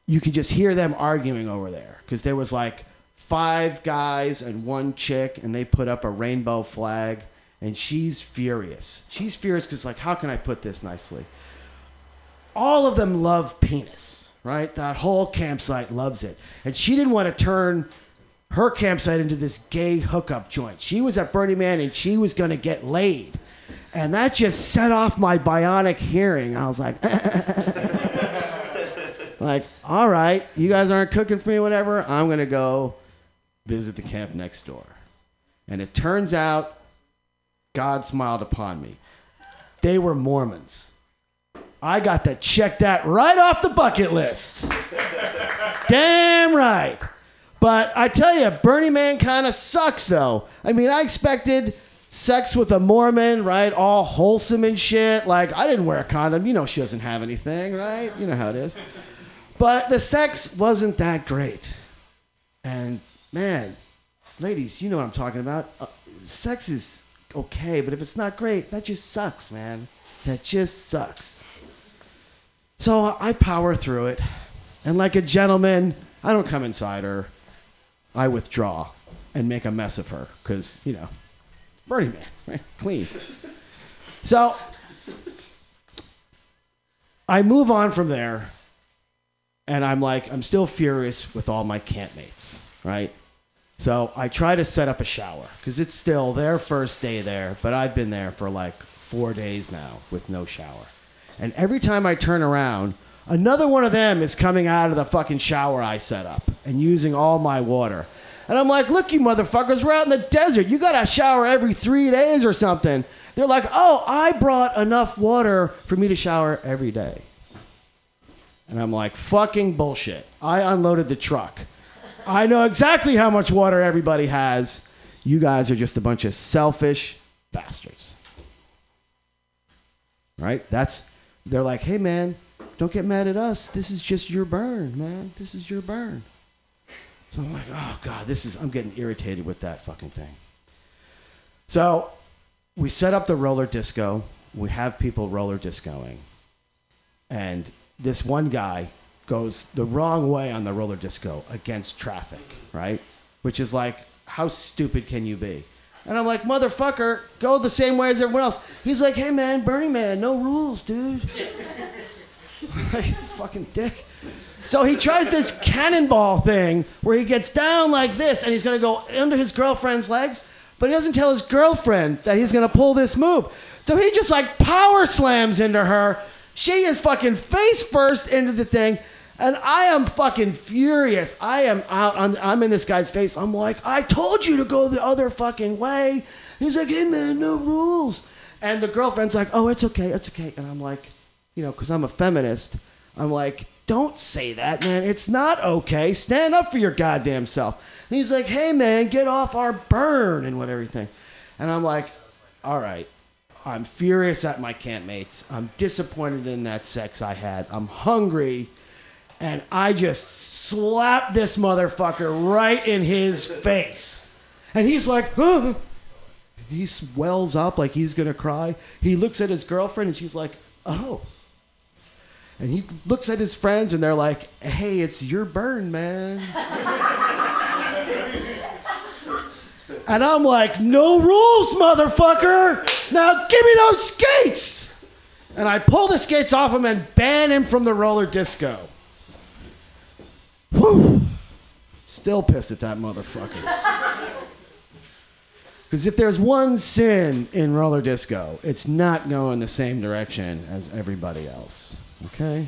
you could just hear them arguing over there because there was like five guys and one chick, and they put up a rainbow flag, and she's furious. She's furious because like, how can I put this nicely? All of them love penis, right? That whole campsite loves it, and she didn't want to turn her campsite into this gay hookup joint. She was at Burning Man, and she was going to get laid. And that just set off my bionic hearing. I was like, like, all right, you guys aren't cooking for me, whatever. I'm gonna go visit the camp next door. And it turns out God smiled upon me. They were Mormons. I got to check that right off the bucket list. Damn right. But I tell you, Burning Man kind of sucks, though. I mean, I expected sex with a Mormon, right? All wholesome and shit. Like, I didn't wear a condom. You know, she doesn't have anything, right? You know how it is. But the sex wasn't that great. And man, ladies, you know what I'm talking about. Uh, sex is okay, but if it's not great, that just sucks, man. That just sucks. So I power through it. And like a gentleman, I don't come inside her. I withdraw and make a mess of her because, you know, Burning Man? Clean. So I move on from there and I'm like, I'm still furious with all my campmates, right? So I try to set up a shower because it's still their first day there, but I've been there for like four days now with no shower. And every time I turn around, another one of them is coming out of the fucking shower I set up and using all my water. And I'm like, look, you motherfuckers, we're out in the desert. You got to shower every three days or something. They're like, oh, I brought enough water for me to shower every day. And I'm like, fucking bullshit. I unloaded the truck. I know exactly how much water everybody has. You guys are just a bunch of selfish bastards. Right? That's they're like, "Hey man, don't get mad at us. This is just your burn, man. This is your burn." So I'm like, "Oh god, this is I'm getting irritated with that fucking thing." So, we set up the roller disco. We have people roller discoing. And this one guy goes the wrong way on the roller disco against traffic, right? Which is like, how stupid can you be? And I'm like, motherfucker, go the same way as everyone else. He's like, hey man, Burning Man, no rules, dude. like, fucking dick. So he tries this cannonball thing where he gets down like this and he's gonna go under his girlfriend's legs, but he doesn't tell his girlfriend that he's gonna pull this move. So he just like power slams into her. She is fucking face first into the thing. And I am fucking furious. I am out. On, I'm in this guy's face. I'm like, I told you to go the other fucking way. He's like, hey man, no rules. And the girlfriend's like, oh, it's okay, it's okay. And I'm like, you know, because I'm a feminist, I'm like, don't say that, man. It's not okay. Stand up for your goddamn self. And he's like, hey man, get off our burn and what everything. And I'm like, all right. I'm furious at my campmates. I'm disappointed in that sex I had. I'm hungry and I just slapped this motherfucker right in his face. And he's like, huh. he swells up like he's gonna cry. He looks at his girlfriend and she's like, oh. And he looks at his friends and they're like, hey, it's your burn, man. and I'm like, no rules, motherfucker. Now give me those skates. And I pull the skates off him and ban him from the roller disco. Whew. Still pissed at that motherfucker. Because if there's one sin in roller disco, it's not going the same direction as everybody else. Okay?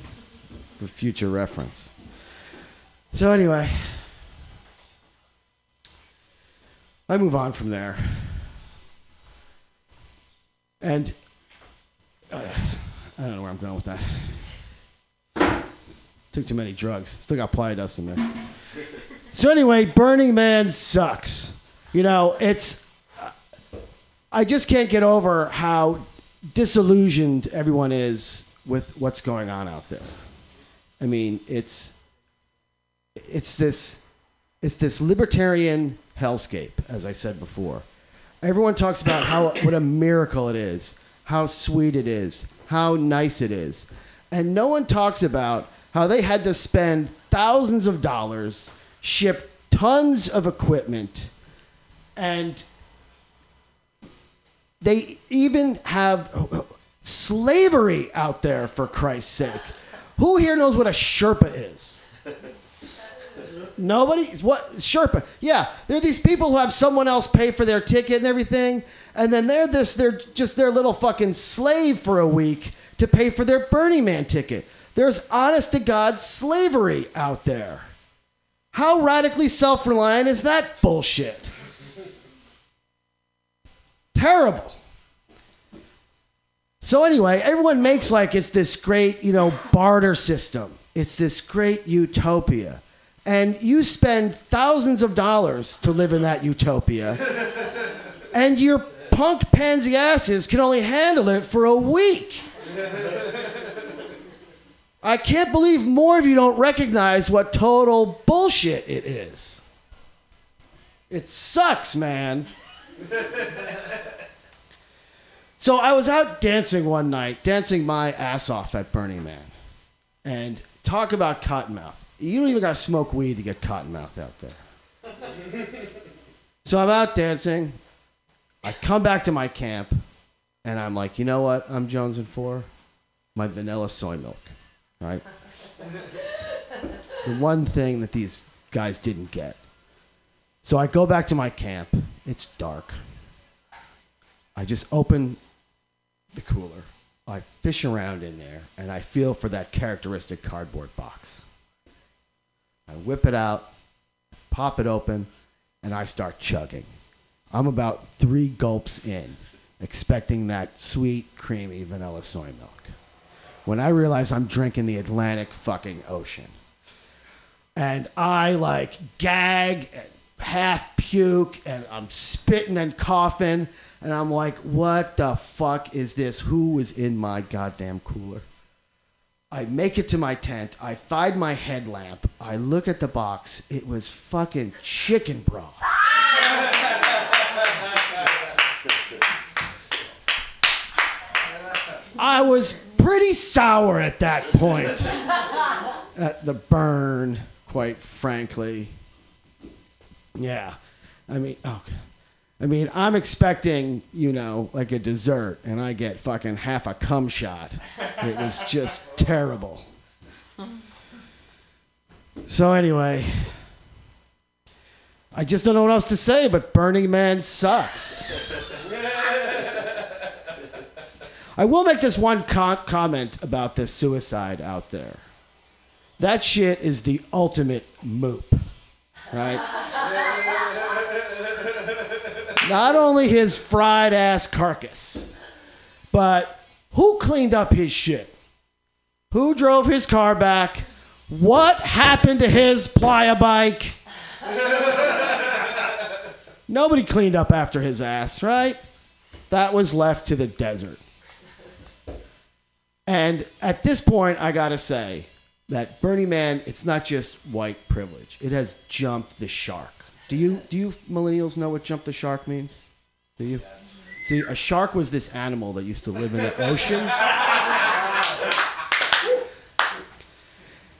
For future reference. So, anyway, I move on from there. And uh, I don't know where I'm going with that. Took too many drugs. Still got Playa-Dust in there. So anyway, Burning Man sucks. You know, it's. I just can't get over how disillusioned everyone is with what's going on out there. I mean, it's it's this it's this libertarian hellscape, as I said before. Everyone talks about how what a miracle it is, how sweet it is, how nice it is, and no one talks about how they had to spend thousands of dollars, ship tons of equipment, and they even have slavery out there for Christ's sake. Who here knows what a Sherpa is? Nobody? What Sherpa? Yeah, there are these people who have someone else pay for their ticket and everything, and then they're this they're just their little fucking slave for a week to pay for their Burning Man ticket. There's honest to God slavery out there. How radically self-reliant is that bullshit? Terrible. So anyway, everyone makes like it's this great, you know, barter system. It's this great utopia. And you spend thousands of dollars to live in that utopia. and your punk pansy asses can only handle it for a week. I can't believe more of you don't recognize what total bullshit it is. It sucks, man. So I was out dancing one night, dancing my ass off at Burning Man. And talk about cottonmouth. You don't even gotta smoke weed to get cottonmouth out there. so I'm out dancing. I come back to my camp, and I'm like, you know what? I'm Jones and four. My vanilla soy milk, right? the one thing that these guys didn't get. So I go back to my camp. It's dark. I just open the cooler. I fish around in there and I feel for that characteristic cardboard box. I whip it out, pop it open, and I start chugging. I'm about three gulps in, expecting that sweet, creamy vanilla soy milk. When I realize I'm drinking the Atlantic fucking ocean. And I like gag and half puke and I'm spitting and coughing and I'm like, what the fuck is this? Who is in my goddamn cooler? I make it to my tent. I find my headlamp. I look at the box. It was fucking chicken broth. I was pretty sour at that point. at the burn, quite frankly. Yeah. I mean, okay. I mean, I'm expecting, you know, like a dessert, and I get fucking half a cum shot. It was just terrible. So, anyway, I just don't know what else to say, but Burning Man sucks. I will make this one con- comment about this suicide out there. That shit is the ultimate moop, right? Not only his fried ass carcass, but who cleaned up his shit? Who drove his car back? What happened to his playa bike? Nobody cleaned up after his ass, right? That was left to the desert. And at this point, I gotta say that Burning Man, it's not just white privilege. It has jumped the shark. Do you do you millennials know what jump the shark means? Do you? See, a shark was this animal that used to live in the ocean.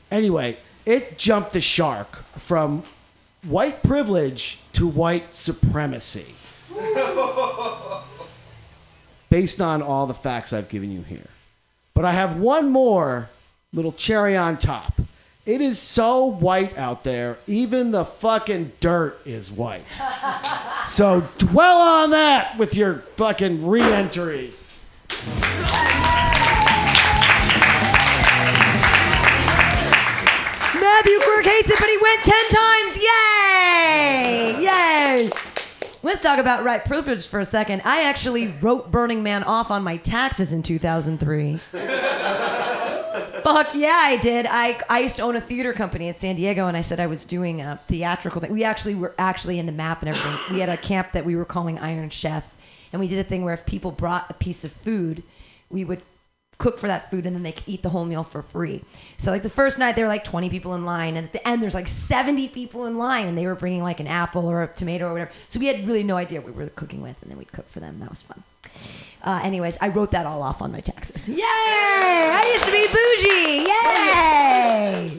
anyway, it jumped the shark from white privilege to white supremacy. Based on all the facts I've given you here. But I have one more little cherry on top. It is so white out there, even the fucking dirt is white. so dwell on that with your fucking re entry. Matthew Quirk hates it, but he went 10 times. Yay! Yay! Let's talk about right privilege for a second. I actually wrote Burning Man off on my taxes in 2003. Fuck yeah, I did. I, I used to own a theater company in San Diego, and I said I was doing a theatrical thing. We actually were actually in the map and everything. We had a camp that we were calling Iron Chef, and we did a thing where if people brought a piece of food, we would cook for that food and then they could eat the whole meal for free. So like the first night there were like 20 people in line and at the end there's like 70 people in line and they were bringing like an apple or a tomato or whatever. So we had really no idea what we were cooking with and then we'd cook for them. That was fun. Uh, anyways, I wrote that all off on my taxes. Yay! I used to be bougie. Yay!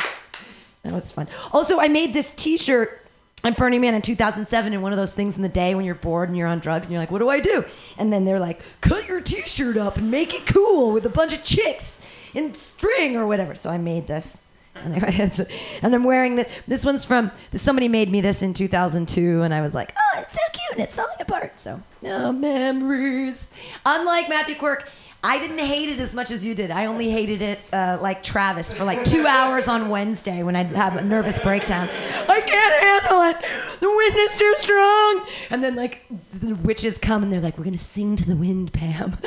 That was fun. Also, I made this T-shirt. I'm Burning Man in 2007, and one of those things in the day when you're bored and you're on drugs and you're like, "What do I do?" And then they're like, "Cut your T-shirt up and make it cool with a bunch of chicks in string or whatever." So I made this. Anyway, and I'm wearing this. This one's from somebody made me this in 2002, and I was like, "Oh, it's so cute, and it's falling apart." So, oh, memories. Unlike Matthew Quirk, I didn't hate it as much as you did. I only hated it uh, like Travis for like two hours on Wednesday when I'd have a nervous breakdown. I can't handle it. The wind is too strong. And then like the witches come and they're like, "We're gonna sing to the wind, Pam."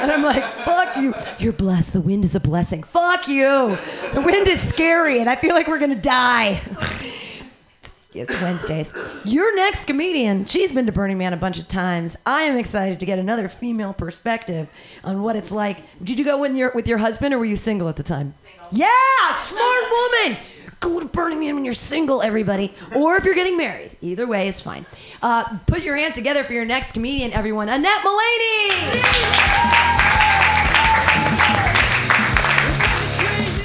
And I'm like, "Fuck you. You're blessed. The wind is a blessing. Fuck you. The wind is scary, and I feel like we're gonna die." It's Wednesdays. Your next comedian, she's been to Burning Man a bunch of times. I am excited to get another female perspective on what it's like. Did you go with your with your husband or were you single at the time? Yeah, smart woman. Go to Burning Man when you're single, everybody, or if you're getting married. Either way is fine. Uh, put your hands together for your next comedian, everyone. Annette Mullaney.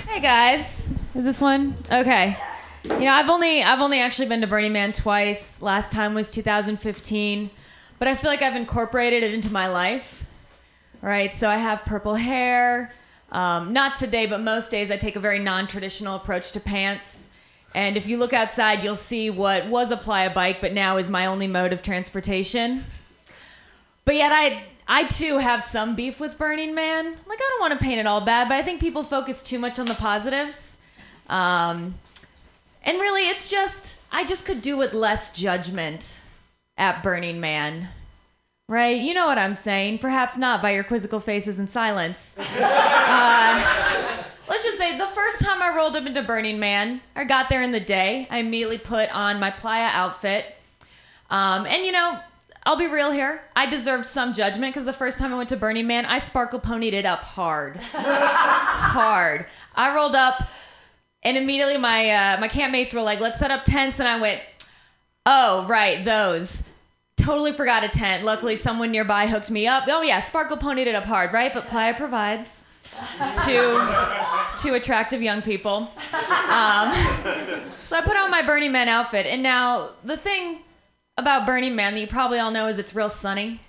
Hey guys, is this one okay? You know, I've only I've only actually been to Burning Man twice. Last time was 2015, but I feel like I've incorporated it into my life. Right, so I have purple hair. Um, not today, but most days I take a very non-traditional approach to pants. And if you look outside, you'll see what was a playa bike, but now is my only mode of transportation. But yet I I too have some beef with Burning Man. Like I don't want to paint it all bad, but I think people focus too much on the positives. Um, and really it's just I just could do with less judgment at Burning Man. Right? You know what I'm saying. Perhaps not by your quizzical faces and silence. Uh, let's just say the first time I rolled up into Burning Man, I got there in the day. I immediately put on my playa outfit. Um, and you know, I'll be real here. I deserved some judgment because the first time I went to Burning Man, I sparkle ponied it up hard, hard. I rolled up, and immediately my uh, my campmates were like, "Let's set up tents," and I went, "Oh, right, those." Totally forgot a tent. Luckily, someone nearby hooked me up. Oh yeah, sparkle ponied it up hard, right? But Playa provides to to attractive young people. Um, so I put on my Burning Man outfit, and now the thing about Burning Man that you probably all know is it's real sunny.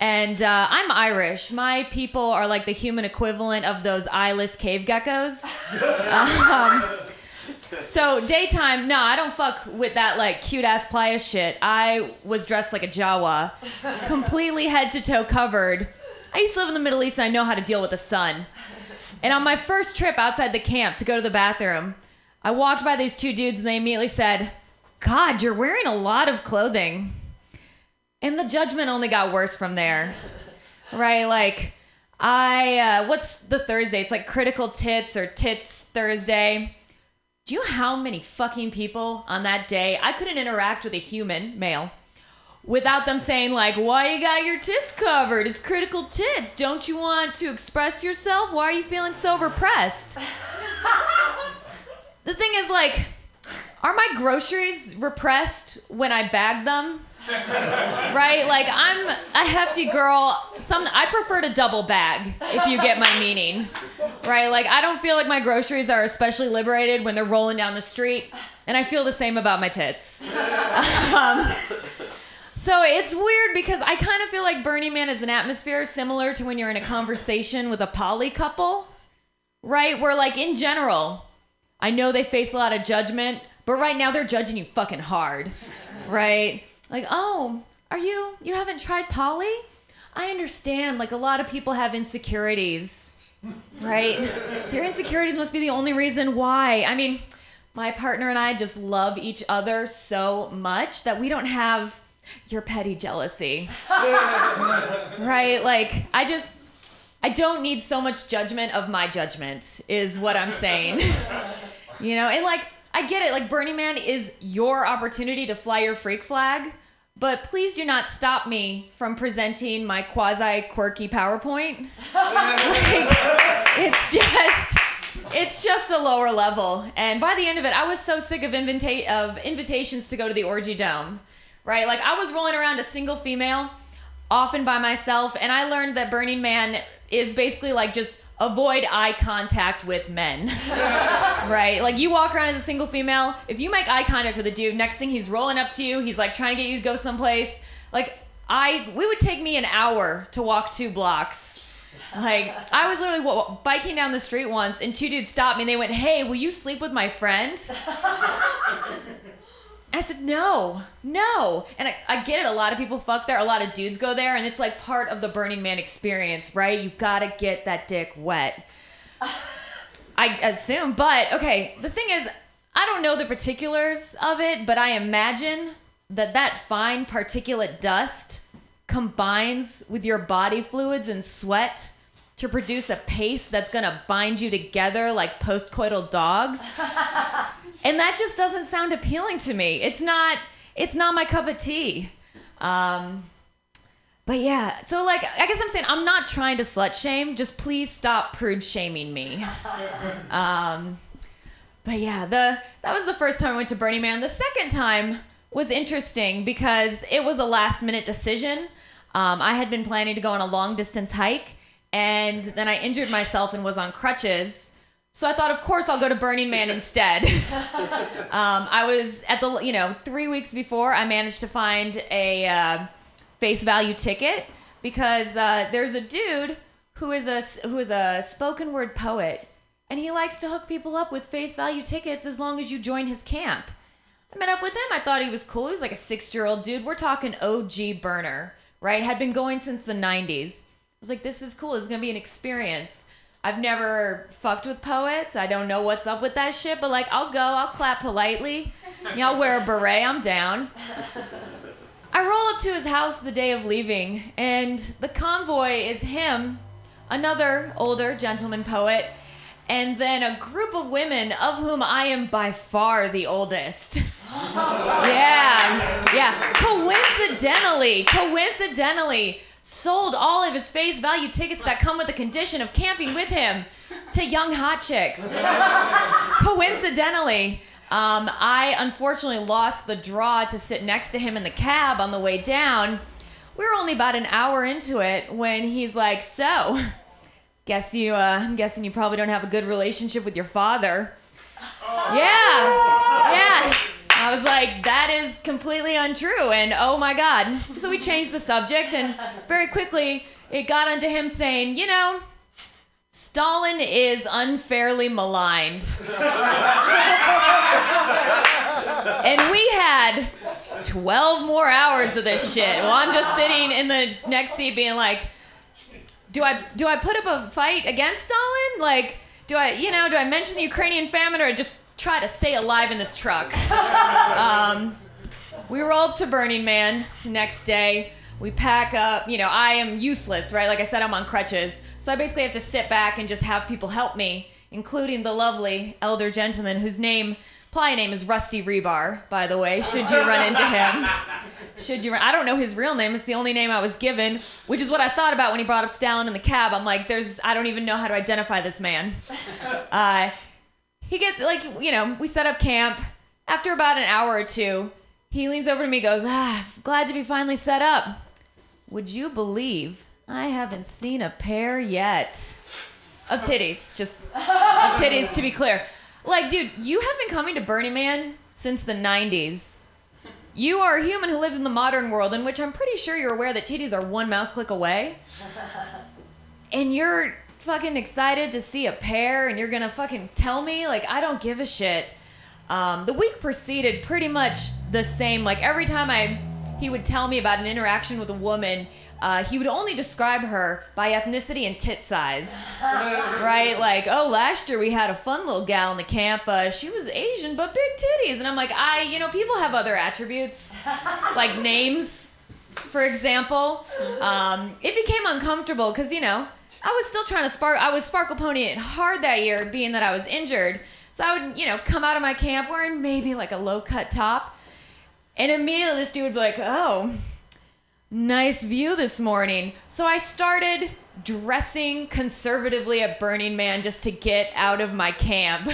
And uh, I'm Irish. My people are like the human equivalent of those eyeless cave geckos. Um, so daytime, no, I don't fuck with that like cute ass playa shit. I was dressed like a Jawa, completely head to toe covered. I used to live in the Middle East and I know how to deal with the sun. And on my first trip outside the camp to go to the bathroom, I walked by these two dudes and they immediately said, God, you're wearing a lot of clothing. And the judgment only got worse from there. Right? Like, I, uh, what's the Thursday? It's like Critical Tits or Tits Thursday. Do you know how many fucking people on that day I couldn't interact with a human, male, without them saying, like, why you got your tits covered? It's critical tits. Don't you want to express yourself? Why are you feeling so repressed? the thing is, like, are my groceries repressed when I bag them? Right? Like I'm a hefty girl. Some I prefer to double bag if you get my meaning. Right? Like I don't feel like my groceries are especially liberated when they're rolling down the street, and I feel the same about my tits. Um, so it's weird because I kind of feel like Burning Man is an atmosphere similar to when you're in a conversation with a poly couple, right? Where like in general, I know they face a lot of judgment, but right now they're judging you fucking hard, right? Like, oh, are you, you haven't tried poly? I understand, like, a lot of people have insecurities, right? Your insecurities must be the only reason why. I mean, my partner and I just love each other so much that we don't have, your petty jealousy. right? Like, I just, I don't need so much judgment of my judgment, is what I'm saying. you know, and like, I get it. Like, Burning Man is your opportunity to fly your freak flag, but please do not stop me from presenting my quasi quirky PowerPoint. like, it's just. It's just a lower level, and by the end of it, I was so sick of invita- of invitations to go to the orgy dome right? Like I was rolling around a single female, often by myself, and I learned that Burning Man is basically like just avoid eye contact with men. right? Like you walk around as a single female, if you make eye contact with a dude, next thing he's rolling up to you, he's like trying to get you to go someplace. Like I we would take me an hour to walk two blocks. Like I was literally wa- biking down the street once, and two dudes stopped me. and They went, "Hey, will you sleep with my friend?" I said, no, no. And I, I get it. A lot of people fuck there. A lot of dudes go there. And it's like part of the Burning Man experience, right? You gotta get that dick wet. I assume. But okay, the thing is, I don't know the particulars of it, but I imagine that that fine particulate dust combines with your body fluids and sweat to produce a paste that's gonna bind you together like postcoital dogs and that just doesn't sound appealing to me. It's not. It's not my cup of tea. Um, but yeah, so like, I guess I'm saying I'm not trying to slut shame. Just please stop prude shaming me. Um, but yeah, the that was the first time I went to Burning Man. The second time was interesting because it was a last minute decision. Um, I had been planning to go on a long distance hike, and then I injured myself and was on crutches. So I thought, of course, I'll go to Burning Man instead. um, I was at the, you know, three weeks before, I managed to find a uh, face value ticket because uh, there's a dude who is a who is a spoken word poet, and he likes to hook people up with face value tickets as long as you join his camp. I met up with him. I thought he was cool. He was like a six year old dude. We're talking OG burner, right? Had been going since the 90s. I was like, this is cool. This is going to be an experience. I've never fucked with poets. I don't know what's up with that shit, but like, I'll go, I'll clap politely. Y'all wear a beret, I'm down. I roll up to his house the day of leaving, and the convoy is him, another older gentleman poet, and then a group of women, of whom I am by far the oldest. yeah, yeah. Coincidentally, coincidentally, sold all of his face value tickets that come with the condition of camping with him to young hot chicks. Coincidentally, um, I unfortunately lost the draw to sit next to him in the cab on the way down. We were only about an hour into it when he's like, "So, guess you, uh, I'm guessing you probably don't have a good relationship with your father." Yeah, yeah. I was like, that is completely untrue, and oh my god. So we changed the subject, and very quickly it got onto him saying, you know, Stalin is unfairly maligned. and we had 12 more hours of this shit. Well, I'm just sitting in the next seat being like, do I do I put up a fight against Stalin? Like, do I, you know, do I mention the Ukrainian famine or just try to stay alive in this truck? Um, we roll up to Burning Man next day. We pack up. You know, I am useless, right? Like I said, I'm on crutches. So I basically have to sit back and just have people help me, including the lovely elder gentleman whose name, playa name is Rusty Rebar, by the way, should you run into him. Should you run, I don't know his real name. It's the only name I was given, which is what I thought about when he brought up Stalin in the cab. I'm like, there's, I don't even know how to identify this man. Uh, he gets like you know we set up camp. After about an hour or two he leans over to me goes ah glad to be finally set up. Would you believe? I haven't seen a pair yet of titties just titties to be clear. Like dude you have been coming to burning man since the 90s you are a human who lives in the modern world in which i'm pretty sure you're aware that titties are one mouse click away. And you're fucking excited to see a pair and you're gonna fucking tell me like i don't give a shit um, the week proceeded pretty much the same like every time i he would tell me about an interaction with a woman uh, he would only describe her by ethnicity and tit size. right? Like, oh, last year we had a fun little gal in the camp. Uh, she was Asian, but big titties. And I'm like, I, you know, people have other attributes, like names, for example. Um, it became uncomfortable because, you know, I was still trying to spark. I was sparkle ponying it hard that year, being that I was injured. So I would, you know, come out of my camp wearing maybe like a low cut top, and immediately this dude would be like, "Oh, nice view this morning." So I started dressing conservatively at Burning Man just to get out of my camp.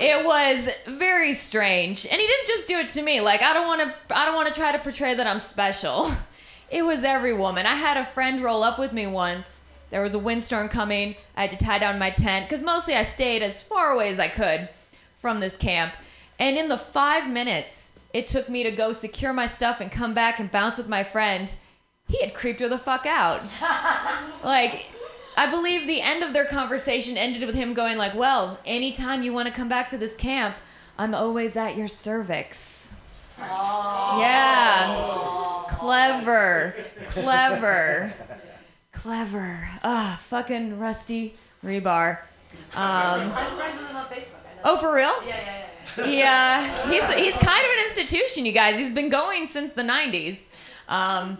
it was very strange, and he didn't just do it to me. Like I don't want to. I don't want to try to portray that I'm special. It was every woman. I had a friend roll up with me once there was a windstorm coming. I had to tie down my tent because mostly I stayed as far away as I could from this camp. And in the five minutes it took me to go secure my stuff and come back and bounce with my friend, he had creeped her the fuck out. like, I believe the end of their conversation ended with him going like, "Well, anytime you want to come back to this camp, I'm always at your cervix." Yeah. Clever. Clever. Clever. Ah, fucking rusty rebar. Um, I'm friends with him on Facebook. I know. oh, for real? Yeah, yeah, yeah. Yeah, he's he's kind of an institution, you guys. He's been going since the '90s. Um,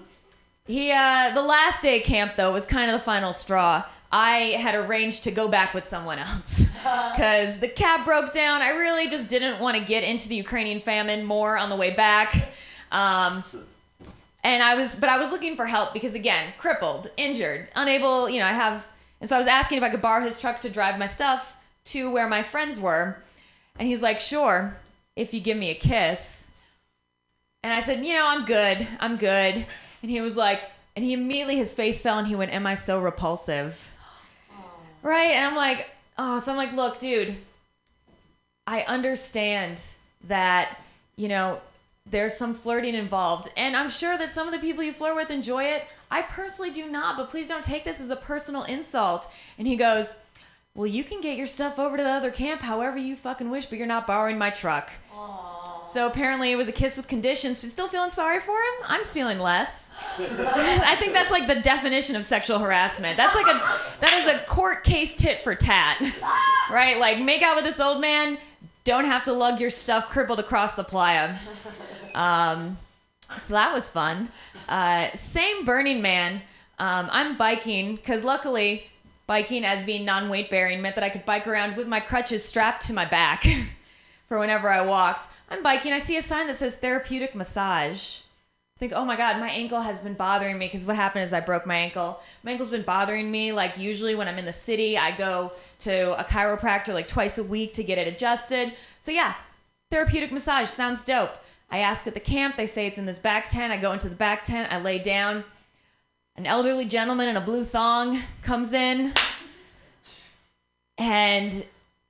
he uh, the last day of camp though was kind of the final straw. I had arranged to go back with someone else because the cab broke down. I really just didn't want to get into the Ukrainian famine more on the way back. Um, and I was, but I was looking for help because again, crippled, injured, unable. You know, I have, and so I was asking if I could borrow his truck to drive my stuff to where my friends were. And he's like, sure, if you give me a kiss. And I said, you know, I'm good. I'm good. And he was like, and he immediately, his face fell and he went, am I so repulsive? Oh. Right? And I'm like, oh, so I'm like, look, dude, I understand that, you know, there's some flirting involved. And I'm sure that some of the people you flirt with enjoy it. I personally do not, but please don't take this as a personal insult. And he goes, well, you can get your stuff over to the other camp however you fucking wish, but you're not borrowing my truck. So apparently it was a kiss with conditions. Still feeling sorry for him? I'm feeling less. I think that's like the definition of sexual harassment. That's like a that is a court case tit for tat. Right? Like make out with this old man, don't have to lug your stuff crippled across the playa. Um, so that was fun. Uh, same Burning Man. Um, I'm biking because luckily, biking as being non-weight bearing meant that I could bike around with my crutches strapped to my back for whenever I walked. I'm biking. I see a sign that says therapeutic massage. I think, oh my god, my ankle has been bothering me because what happened is I broke my ankle. My ankle's been bothering me. Like usually when I'm in the city, I go to a chiropractor like twice a week to get it adjusted. So yeah, therapeutic massage sounds dope. I ask at the camp. They say it's in this back tent. I go into the back tent. I lay down. An elderly gentleman in a blue thong comes in, and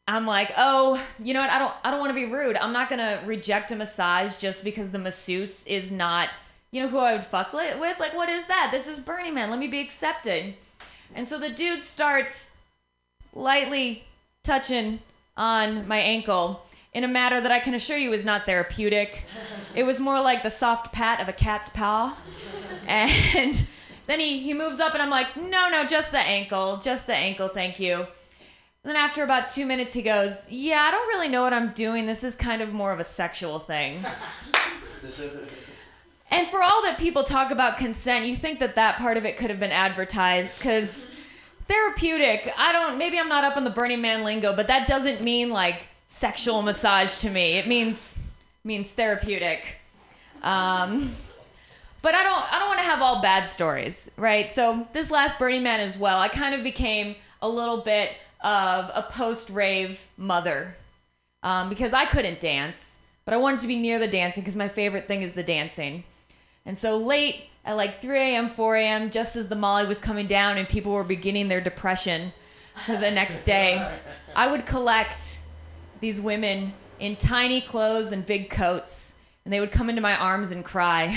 I'm like, oh, you know what? I don't, I don't want to be rude. I'm not gonna reject a massage just because the masseuse is not, you know, who I would fuck with. Like, what is that? This is Burning Man. Let me be accepted. And so the dude starts lightly touching on my ankle in a manner that I can assure you is not therapeutic. It was more like the soft pat of a cat's paw. And then he, he moves up, and I'm like, no, no, just the ankle, just the ankle, thank you. And then after about two minutes, he goes, yeah, I don't really know what I'm doing. This is kind of more of a sexual thing. And for all that people talk about consent, you think that that part of it could have been advertised because therapeutic. I don't. Maybe I'm not up on the Burning Man lingo, but that doesn't mean like sexual massage to me. It means means therapeutic. Um, but I don't. I don't want to have all bad stories, right? So this last Burning Man as well, I kind of became a little bit of a post rave mother um, because I couldn't dance, but I wanted to be near the dancing because my favorite thing is the dancing. And so late at like 3 a.m., 4 a.m., just as the Molly was coming down and people were beginning their depression for the next day, I would collect these women in tiny clothes and big coats, and they would come into my arms and cry.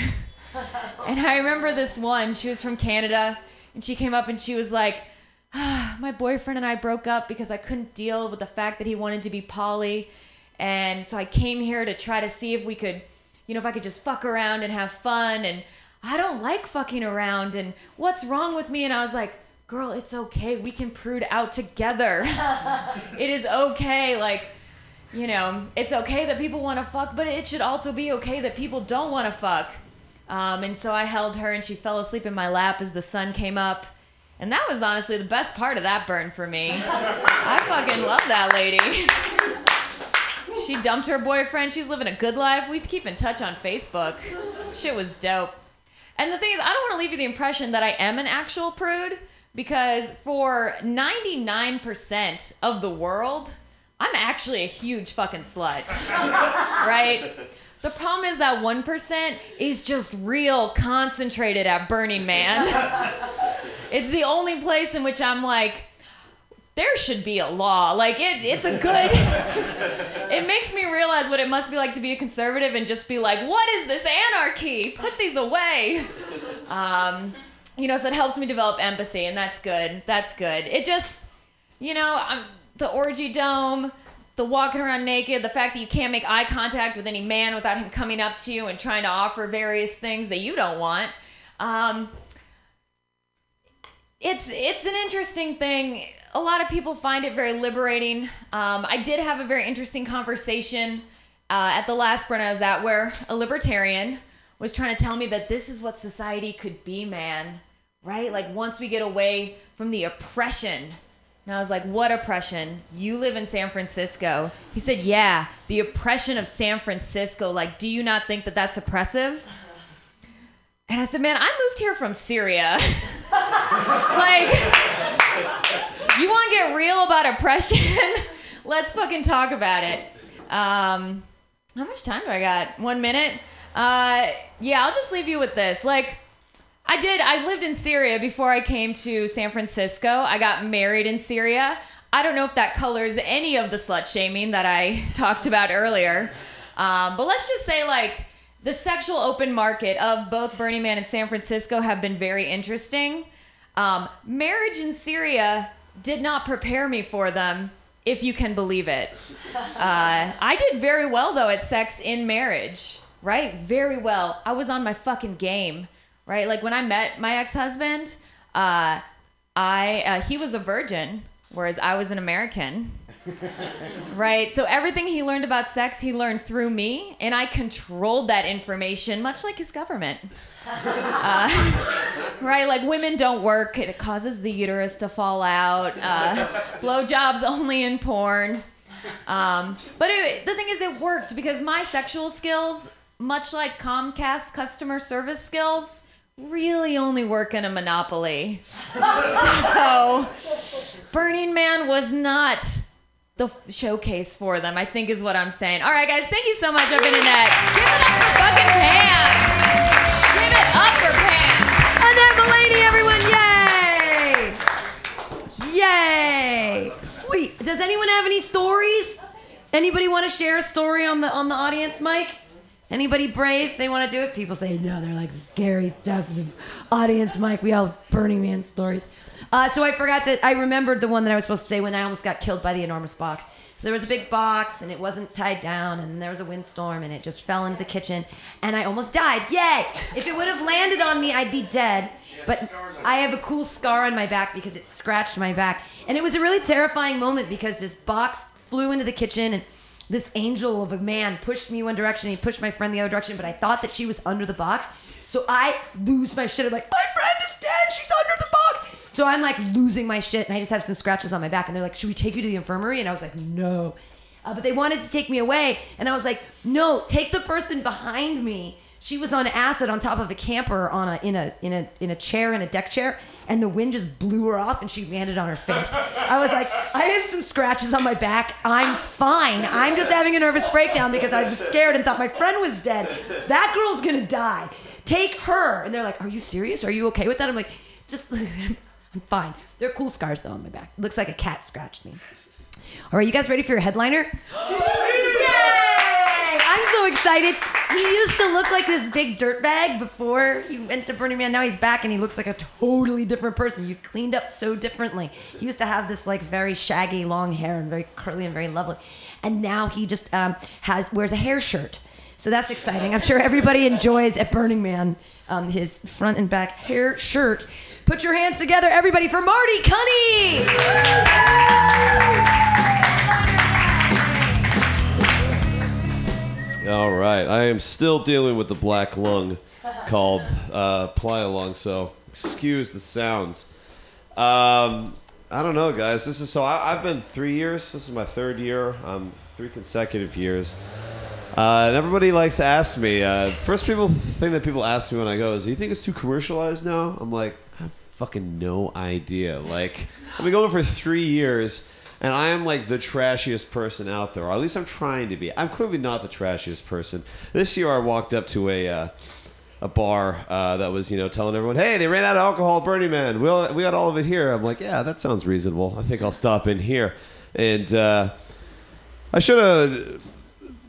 and I remember this one, she was from Canada, and she came up and she was like, ah, My boyfriend and I broke up because I couldn't deal with the fact that he wanted to be poly. And so I came here to try to see if we could, you know, if I could just fuck around and have fun. And I don't like fucking around and what's wrong with me? And I was like, girl, it's okay. We can prude out together. it is okay. Like, you know, it's okay that people want to fuck, but it should also be okay that people don't want to fuck. Um, and so I held her and she fell asleep in my lap as the sun came up. And that was honestly the best part of that burn for me. I fucking love that lady. She dumped her boyfriend. She's living a good life. We keep in touch on Facebook. Shit was dope. And the thing is, I don't want to leave you the impression that I am an actual prude because for 99% of the world, I'm actually a huge fucking slut. right? The problem is that 1% is just real concentrated at Burning Man. it's the only place in which I'm like, there should be a law. Like it, it's a good. it makes me realize what it must be like to be a conservative and just be like, what is this anarchy? Put these away. Um, you know, so it helps me develop empathy, and that's good. That's good. It just, you know, I'm, the orgy dome, the walking around naked, the fact that you can't make eye contact with any man without him coming up to you and trying to offer various things that you don't want. Um, it's it's an interesting thing. A lot of people find it very liberating. Um, I did have a very interesting conversation uh, at the last burn I was at, where a libertarian was trying to tell me that this is what society could be, man. Right? Like once we get away from the oppression. And I was like, what oppression? You live in San Francisco. He said, yeah, the oppression of San Francisco. Like, do you not think that that's oppressive? And I said, man, I moved here from Syria. like, you want to get real about oppression? Let's fucking talk about it. Um, how much time do I got? One minute? Uh, yeah, I'll just leave you with this. Like, I did, I lived in Syria before I came to San Francisco. I got married in Syria. I don't know if that colors any of the slut shaming that I talked about earlier. Um, but let's just say, like, the sexual open market of both Burning Man and San Francisco have been very interesting. Um, marriage in Syria did not prepare me for them, if you can believe it. Uh, I did very well, though, at sex in marriage, right? Very well. I was on my fucking game, right? Like when I met my ex husband, uh, I uh, he was a virgin, whereas I was an American. right. So everything he learned about sex, he learned through me, and I controlled that information, much like his government. Uh, right? Like women don't work; it causes the uterus to fall out. Uh, blowjobs only in porn. Um, but it, the thing is, it worked because my sexual skills, much like Comcast customer service skills, really only work in a monopoly. so, Burning Man was not the showcase for them, I think is what I'm saying. All right, guys, thank you so much, Open Internet. Give it up for fucking Pam. Give it up for Pam. Annette Mulaney, everyone! Yay! Yay! Sweet. Does anyone have any stories? Anybody want to share a story on the on the audience mic? Anybody brave? They want to do it? People say no. They're like scary stuff. The audience mic, We all Burning Man stories. Uh, so I forgot to. I remembered the one that I was supposed to say when I almost got killed by the enormous box. So there was a big box and it wasn't tied down, and there was a windstorm and it just fell into the kitchen, and I almost died. Yay! If it would have landed on me, I'd be dead. But I have a cool scar on my back because it scratched my back, and it was a really terrifying moment because this box flew into the kitchen and this angel of a man pushed me one direction, he pushed my friend the other direction, but I thought that she was under the box. So I lose my shit. I'm like, my friend is dead. She's under the box. So I'm like losing my shit, and I just have some scratches on my back. And they're like, should we take you to the infirmary? And I was like, no. Uh, but they wanted to take me away, and I was like, no, take the person behind me. She was on acid on top of a camper on a in a in a in a chair in a deck chair, and the wind just blew her off, and she landed on her face. I was like, I have some scratches on my back. I'm fine. I'm just having a nervous breakdown because I was scared and thought my friend was dead. That girl's gonna die. Take her. And they're like, Are you serious? Are you okay with that? I'm like, just I'm fine. They're cool scars though on my back. looks like a cat scratched me. All right, you guys ready for your headliner? Yay! I'm so excited. He used to look like this big dirtbag before he went to Burning Man. Now he's back and he looks like a totally different person. You cleaned up so differently. He used to have this like very shaggy long hair and very curly and very lovely. And now he just um, has wears a hair shirt. So that's exciting. I'm sure everybody enjoys at Burning Man um, his front and back hair shirt. Put your hands together, everybody, for Marty Cunny. All right, I am still dealing with the black lung called uh, playa lung, so excuse the sounds. Um, I don't know, guys. This is so I, I've been three years. This is my third year. Um, three consecutive years. Uh, and everybody likes to ask me. Uh, first, people thing that people ask me when I go is, "Do you think it's too commercialized now?" I'm like, I have fucking no idea. Like, I've been going for three years, and I am like the trashiest person out there, or at least I'm trying to be. I'm clearly not the trashiest person. This year, I walked up to a. Uh, a bar uh, that was, you know, telling everyone, "Hey, they ran out of alcohol at Man. We all, we got all of it here." I'm like, "Yeah, that sounds reasonable. I think I'll stop in here." And uh, I should have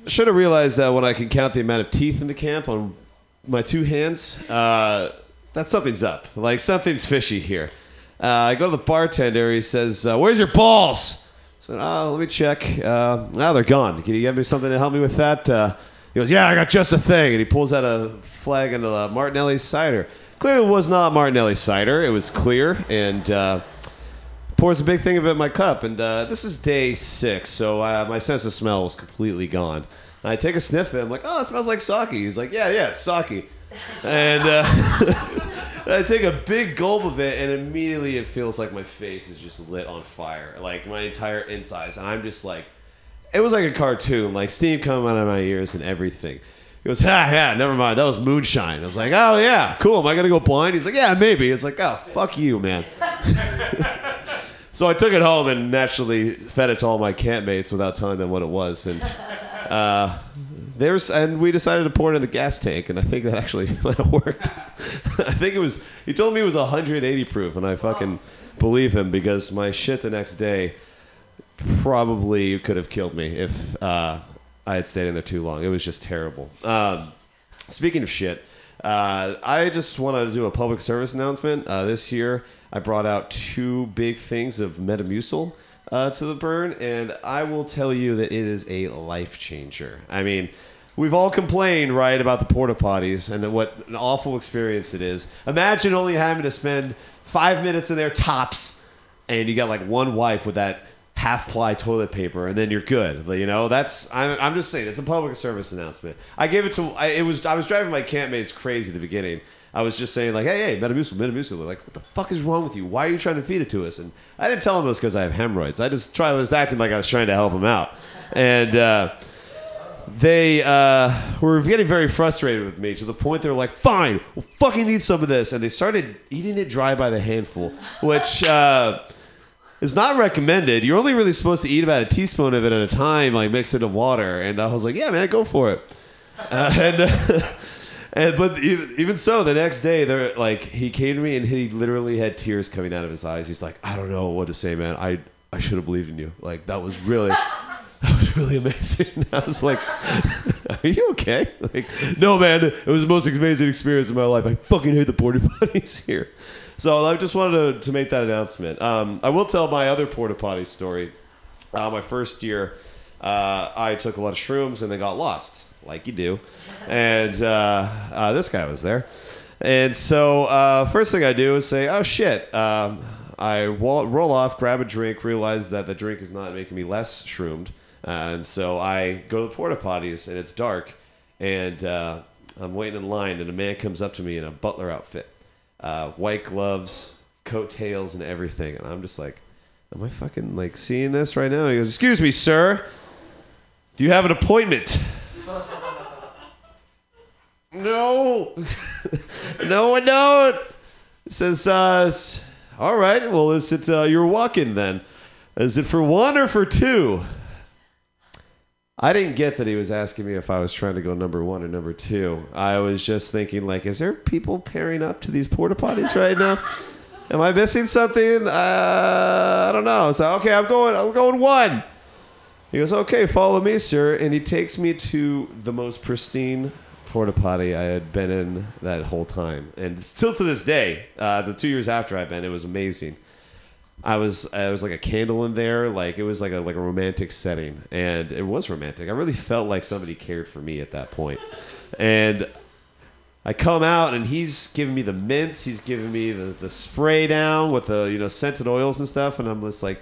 should have realized that when I can count the amount of teeth in the camp on my two hands, uh, that something's up. Like something's fishy here. Uh, I go to the bartender. He says, uh, "Where's your balls?" I said, "Oh, let me check. Uh, now they're gone. Can you give me something to help me with that?" Uh, he goes, "Yeah, I got just a thing." And he pulls out a flag of a Martinelli cider. Clearly, it was not Martinelli cider. It was clear and. Uh, pours a big thing of it in my cup, and uh, this is day six, so uh, my sense of smell was completely gone. And I take a sniff it. I'm like, oh, it smells like sake. He's like, yeah, yeah, it's sake. And uh, I take a big gulp of it, and immediately it feels like my face is just lit on fire, like my entire insides, and I'm just like, it was like a cartoon, like steam coming out of my ears and everything. He goes, ha, yeah, never mind. That was moonshine. I was like, oh, yeah, cool. Am I going to go blind? He's like, yeah, maybe. It's like, oh, fuck you, man. So I took it home and naturally fed it to all my campmates without telling them what it was, and uh, there's and we decided to pour it in the gas tank, and I think that actually might have worked. I think it was. He told me it was 180 proof, and I fucking believe him because my shit the next day probably could have killed me if uh, I had stayed in there too long. It was just terrible. Um, speaking of shit, uh, I just wanted to do a public service announcement. Uh, this year, I brought out two big things of Metamucil uh, to the burn, and I will tell you that it is a life changer. I mean, we've all complained, right, about the porta potties and what an awful experience it is. Imagine only having to spend five minutes in there tops, and you got like one wipe with that half ply toilet paper and then you're good you know that's I'm, I'm just saying it's a public service announcement i gave it to I, it was i was driving my campmates crazy at the beginning i was just saying like hey hey metamucil metamucil like what the fuck is wrong with you why are you trying to feed it to us and i didn't tell him it was because i have hemorrhoids i just try I was acting like i was trying to help him out and uh they uh, were getting very frustrated with me to the point they're like, "Fine, we'll fucking eat some of this," and they started eating it dry by the handful, which uh, is not recommended. You're only really supposed to eat about a teaspoon of it at a time, like mix it in water. And I was like, "Yeah, man, go for it." Uh, and, and but even, even so, the next day, they're like, he came to me and he literally had tears coming out of his eyes. He's like, "I don't know what to say, man. I I should have believed in you. Like that was really." That was really amazing. I was like, "Are you okay?" Like, no, man. It was the most amazing experience of my life. I fucking hate the porta potties here. So I just wanted to, to make that announcement. Um, I will tell my other porta potty story. Uh, my first year, uh, I took a lot of shrooms and they got lost, like you do. And uh, uh, this guy was there. And so uh, first thing I do is say, "Oh shit." Um, I wa- roll off, grab a drink, realize that the drink is not making me less shroomed, uh, and so I go to the porta potties, and it's dark, and uh, I'm waiting in line, and a man comes up to me in a butler outfit, uh, white gloves, coattails, and everything, and I'm just like, "Am I fucking like seeing this right now?" He goes, "Excuse me, sir, do you have an appointment?" No, no, I don't. Says, uh, all right, well, is it, uh, you're walking then? Is it for one or for two? I didn't get that he was asking me if I was trying to go number one or number two. I was just thinking, like, is there people pairing up to these porta potties right now? Am I missing something? Uh, I don't know. So, okay, I'm going, I'm going one. He goes, okay, follow me, sir. And he takes me to the most pristine porta potty I had been in that whole time. And still to this day, uh, the two years after I've been, it was amazing. I was I was like a candle in there, like it was like a like a romantic setting, and it was romantic. I really felt like somebody cared for me at that point, and I come out and he's giving me the mints, he's giving me the, the spray down with the you know scented oils and stuff, and I'm just like,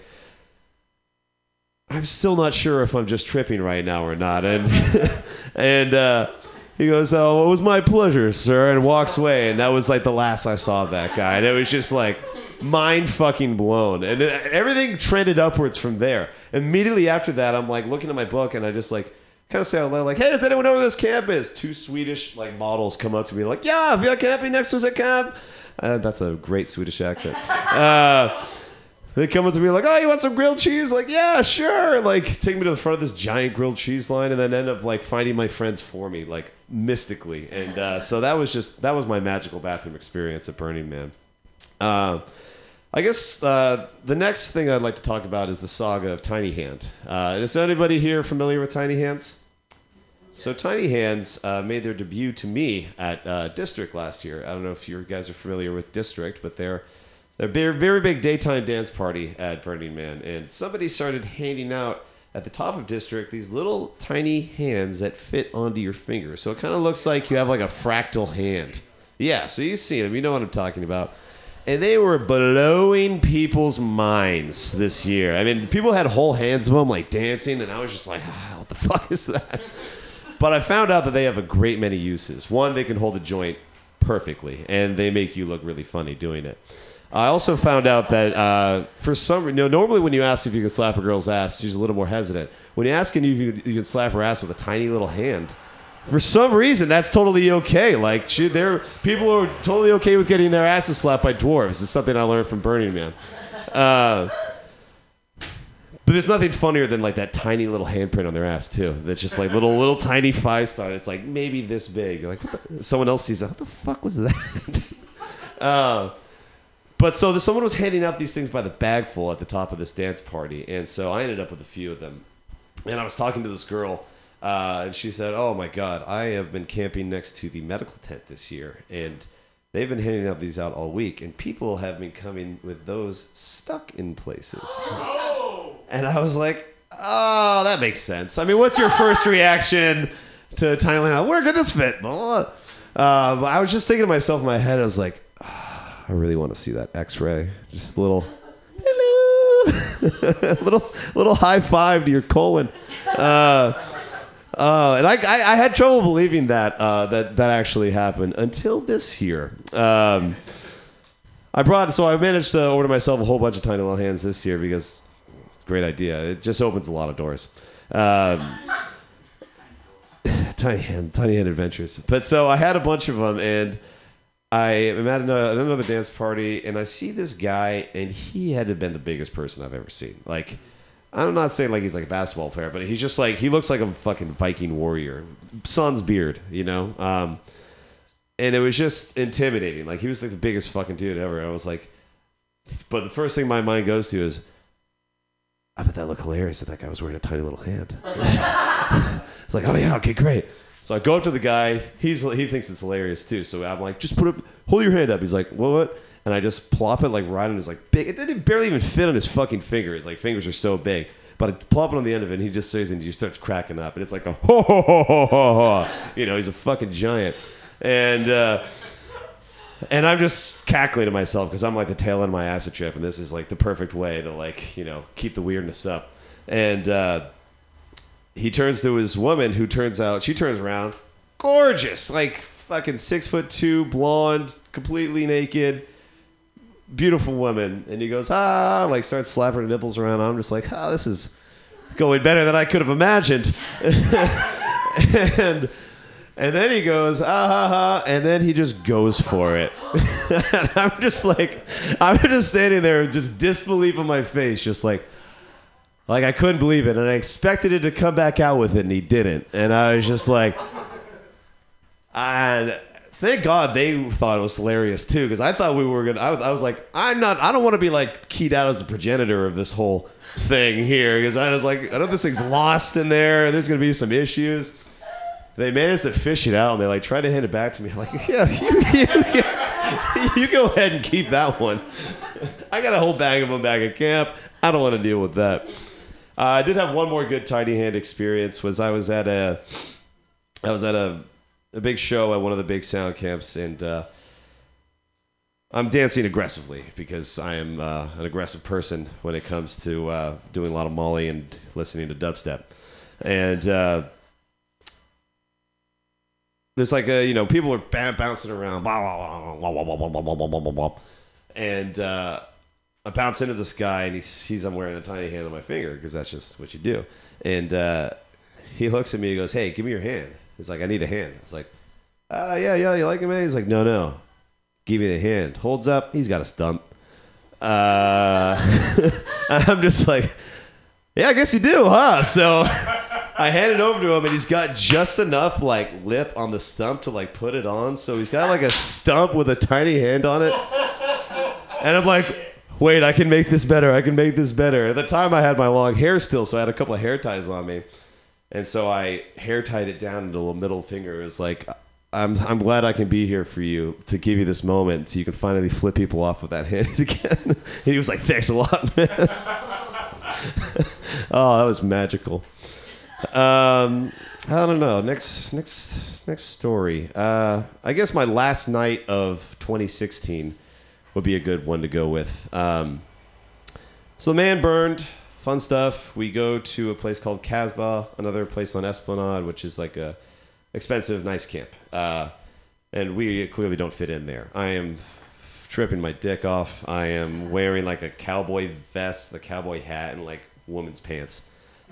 I'm still not sure if I'm just tripping right now or not, and and uh, he goes, "Oh, it was my pleasure, sir," and walks away, and that was like the last I saw of that guy, and it was just like mind fucking blown, and it- everything trended upwards from there. Immediately after that, I'm like looking at my book, and I just like kind of say out loud, like, "Hey, does anyone know where this camp is?" Two Swedish like models come up to me, like, "Yeah, we are camping next to the camp." Uh, that's a great Swedish accent. Uh, they come up to me like, "Oh, you want some grilled cheese?" Like, "Yeah, sure." Like, take me to the front of this giant grilled cheese line, and then end up like finding my friends for me, like mystically. And uh, so that was just that was my magical bathroom experience at Burning Man. Uh, I guess uh, the next thing I'd like to talk about is the saga of Tiny Hand. Uh, is anybody here familiar with Tiny Hands? So Tiny Hands uh, made their debut to me at uh, District last year. I don't know if you guys are familiar with District, but they're they're very big daytime dance party at Burning Man, and somebody started handing out at the top of District these little tiny hands that fit onto your finger. So it kind of looks like you have like a fractal hand. Yeah, so you see them, you know what I'm talking about. And they were blowing people's minds this year. I mean, people had whole hands of them like dancing, and I was just like, ah, what the fuck is that? But I found out that they have a great many uses. One, they can hold a joint perfectly, and they make you look really funny doing it. I also found out that uh, for some, you know, normally when you ask if you can slap a girl's ass, she's a little more hesitant. When you if you, you can slap her ass with a tiny little hand, for some reason that's totally okay. Like, she, there, people are totally okay with getting their asses slapped by dwarves. It's something I learned from Burning Man. Uh, but there's nothing funnier than like that tiny little handprint on their ass too. That's just like little little tiny five star. It's like maybe this big. You're like what the? someone else sees that. What the fuck was that? uh, but so the, someone was handing out these things by the bagful at the top of this dance party, and so I ended up with a few of them. And I was talking to this girl, uh, and she said, "Oh my God, I have been camping next to the medical tent this year, and they've been handing out these out all week, and people have been coming with those stuck in places." And I was like, "Oh, that makes sense." I mean, what's your first reaction to tiny land? Where could this fit? Blah. Uh, but I was just thinking to myself in my head, I was like, "Ah, I really want to see that X-ray. Just a little, hello, little, little high five to your colon. Uh, uh, and I, I, I had trouble believing that uh, that that actually happened until this year. Um, I brought so I managed to order myself a whole bunch of tiny little hands this year because great idea. It just opens a lot of doors. Um, tiny hand, tiny hand adventures. But so I had a bunch of them, and I am at another, dance party, and I see this guy, and he had to have been the biggest person I've ever seen. Like, I'm not saying like he's like a basketball player, but he's just like he looks like a fucking Viking warrior, son's beard, you know. Um, and it was just intimidating. Like he was like the biggest fucking dude ever. I was like, but the first thing my mind goes to is, I bet that looked hilarious that that guy was wearing a tiny little hand. it's like, oh yeah, okay, great. So I go up to the guy. He's he thinks it's hilarious too. So I'm like, just put up, hold your hand up. He's like, what? What? And I just plop it like right on his like big. It didn't barely even fit on his fucking finger. His like fingers are so big. But I plop it on the end of it, and he just says, and he just starts cracking up, and it's like a ho ho ho ho ho ho. You know, he's a fucking giant, and. uh and I'm just cackling to myself because I'm like the tail end of my acid trip, and this is like the perfect way to like you know keep the weirdness up. And uh, he turns to his woman, who turns out she turns around, gorgeous, like fucking six foot two, blonde, completely naked, beautiful woman. And he goes ah, like starts slapping her nipples around. I'm just like, ah, this is going better than I could have imagined. and and then he goes, ah ha ha, and then he just goes for it. and I'm just like, I'm just standing there, just disbelief on my face, just like, like I couldn't believe it, and I expected it to come back out with it, and he didn't. And I was just like, and thank God they thought it was hilarious too, because I thought we were gonna. I was, I was like, I'm not. I don't want to be like keyed out as a progenitor of this whole thing here, because I was like, I know this thing's lost in there. There's gonna be some issues they managed to fish it out and they like tried to hand it back to me. I'm like, yeah, you, you, you go ahead and keep that one. I got a whole bag of them back at camp. I don't want to deal with that. Uh, I did have one more good tiny hand experience. Was I was at a, I was at a, a big show at one of the big sound camps, and uh, I'm dancing aggressively because I am uh, an aggressive person when it comes to uh, doing a lot of Molly and listening to dubstep, and. Uh, there's like a you know people are bouncing around blah, blah, blah, blah, blah, blah, blah, blah, blah, blah, blah, blah. and uh, I bounce into this guy and he sees I'm wearing a tiny hand on my finger because that's just what you do. And uh, he looks at me and goes hey give me your hand. He's like I need a hand. I was like uh, yeah yeah you like it man? He's like no no. Give me the hand. Holds up. He's got a stump. Uh, I'm just like yeah I guess you do huh? So I hand it over to him, and he's got just enough like lip on the stump to like put it on. So he's got like a stump with a tiny hand on it. And I'm like, wait, I can make this better. I can make this better. At the time, I had my long hair still, so I had a couple of hair ties on me, and so I hair tied it down into a middle finger. It was like. I'm, I'm glad I can be here for you to give you this moment so you can finally flip people off with that hand again. and he was like, thanks a lot, man. oh, that was magical. Um, I don't know. Next, next, next story. Uh, I guess my last night of 2016 would be a good one to go with. Um, so the man burned. Fun stuff. We go to a place called Casbah, another place on Esplanade, which is like a expensive, nice camp. Uh, and we clearly don't fit in there. I am tripping my dick off. I am wearing like a cowboy vest, the cowboy hat, and like woman's pants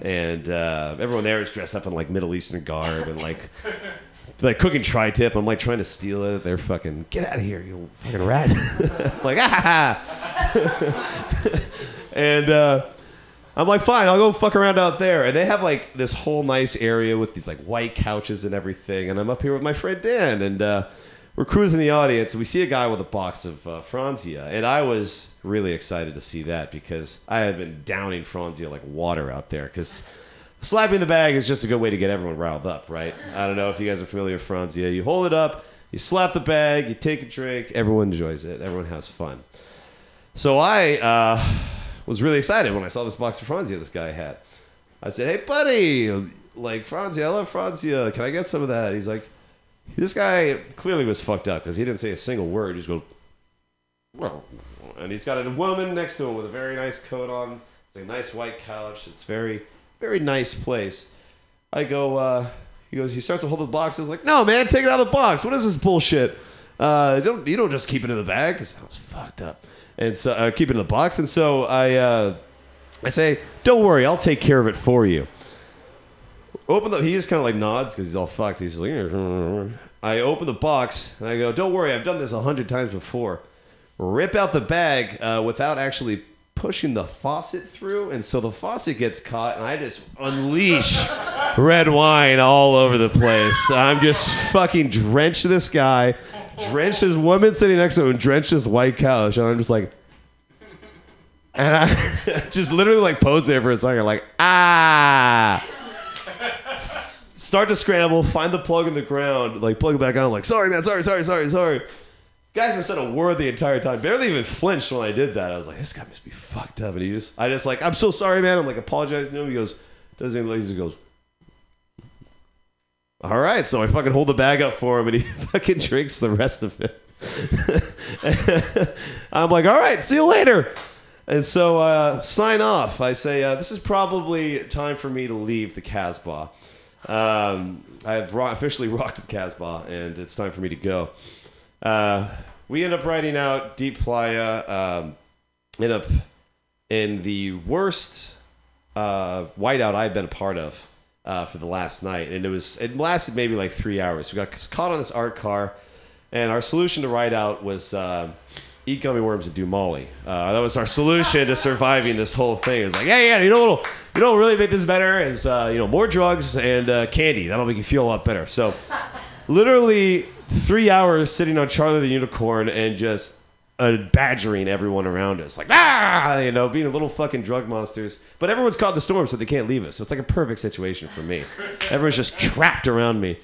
and uh, everyone there is dressed up in like Middle Eastern garb and like like cooking tri-tip. I'm like trying to steal it. They're fucking get out of here, you fucking rat! like ah, and uh, I'm like fine, I'll go fuck around out there. And they have like this whole nice area with these like white couches and everything. And I'm up here with my friend Dan and. Uh, we're cruising the audience and we see a guy with a box of uh, Franzia. And I was really excited to see that because I had been downing Franzia like water out there because slapping the bag is just a good way to get everyone riled up, right? I don't know if you guys are familiar with Franzia. You hold it up, you slap the bag, you take a drink, everyone enjoys it, everyone has fun. So I uh, was really excited when I saw this box of Franzia this guy had. I said, hey, buddy, like Franzia, I love Franzia. Can I get some of that? He's like, this guy clearly was fucked up because he didn't say a single word. He just goes, well, and he's got a woman next to him with a very nice coat on. It's a nice white couch. It's very, very nice place. I go, uh, he goes, he starts to hold the box. I was like, no, man, take it out of the box. What is this bullshit? Uh, don't, you don't just keep it in the bag because that was fucked up. And so, uh, keep it in the box. And so I, uh, I say, don't worry, I'll take care of it for you open the he just kind of like nods because he's all fucked he's like i open the box and i go don't worry i've done this a hundred times before rip out the bag uh, without actually pushing the faucet through and so the faucet gets caught and i just unleash red wine all over the place i'm just fucking drenched this guy drenched this woman sitting next to him drenched this white couch and i'm just like and i just literally like pose there for a second like ah start to scramble, find the plug in the ground, like plug it back on, like, sorry, man, sorry, sorry, sorry, sorry. Guys, I said a word the entire time. Barely even flinched when I did that. I was like, this guy must be fucked up. And he just, I just like, I'm so sorry, man. I'm like apologizing to him. He goes, doesn't even, he goes, all right. So I fucking hold the bag up for him and he fucking drinks the rest of it. I'm like, all right, see you later. And so uh, sign off. I say, uh, this is probably time for me to leave the Casbah. Um, I've ro- officially rocked the Casbah, and it's time for me to go. Uh, we end up riding out Deep Playa, um, end up in the worst uh, whiteout I've been a part of uh, for the last night, and it was it lasted maybe like three hours. We got caught on this art car, and our solution to ride out was uh, eat gummy worms and do Molly. Uh, that was our solution to surviving this whole thing. It was like, yeah, yeah, you know, what'll, you know, what really make this better is uh, you know more drugs and candy. That'll make you feel a lot better. So, literally three hours sitting on Charlie the Unicorn and just uh, badgering everyone around us, like ah, you know, being a little fucking drug monsters. But everyone's caught the storm, so they can't leave us. So it's like a perfect situation for me. Everyone's just trapped around me.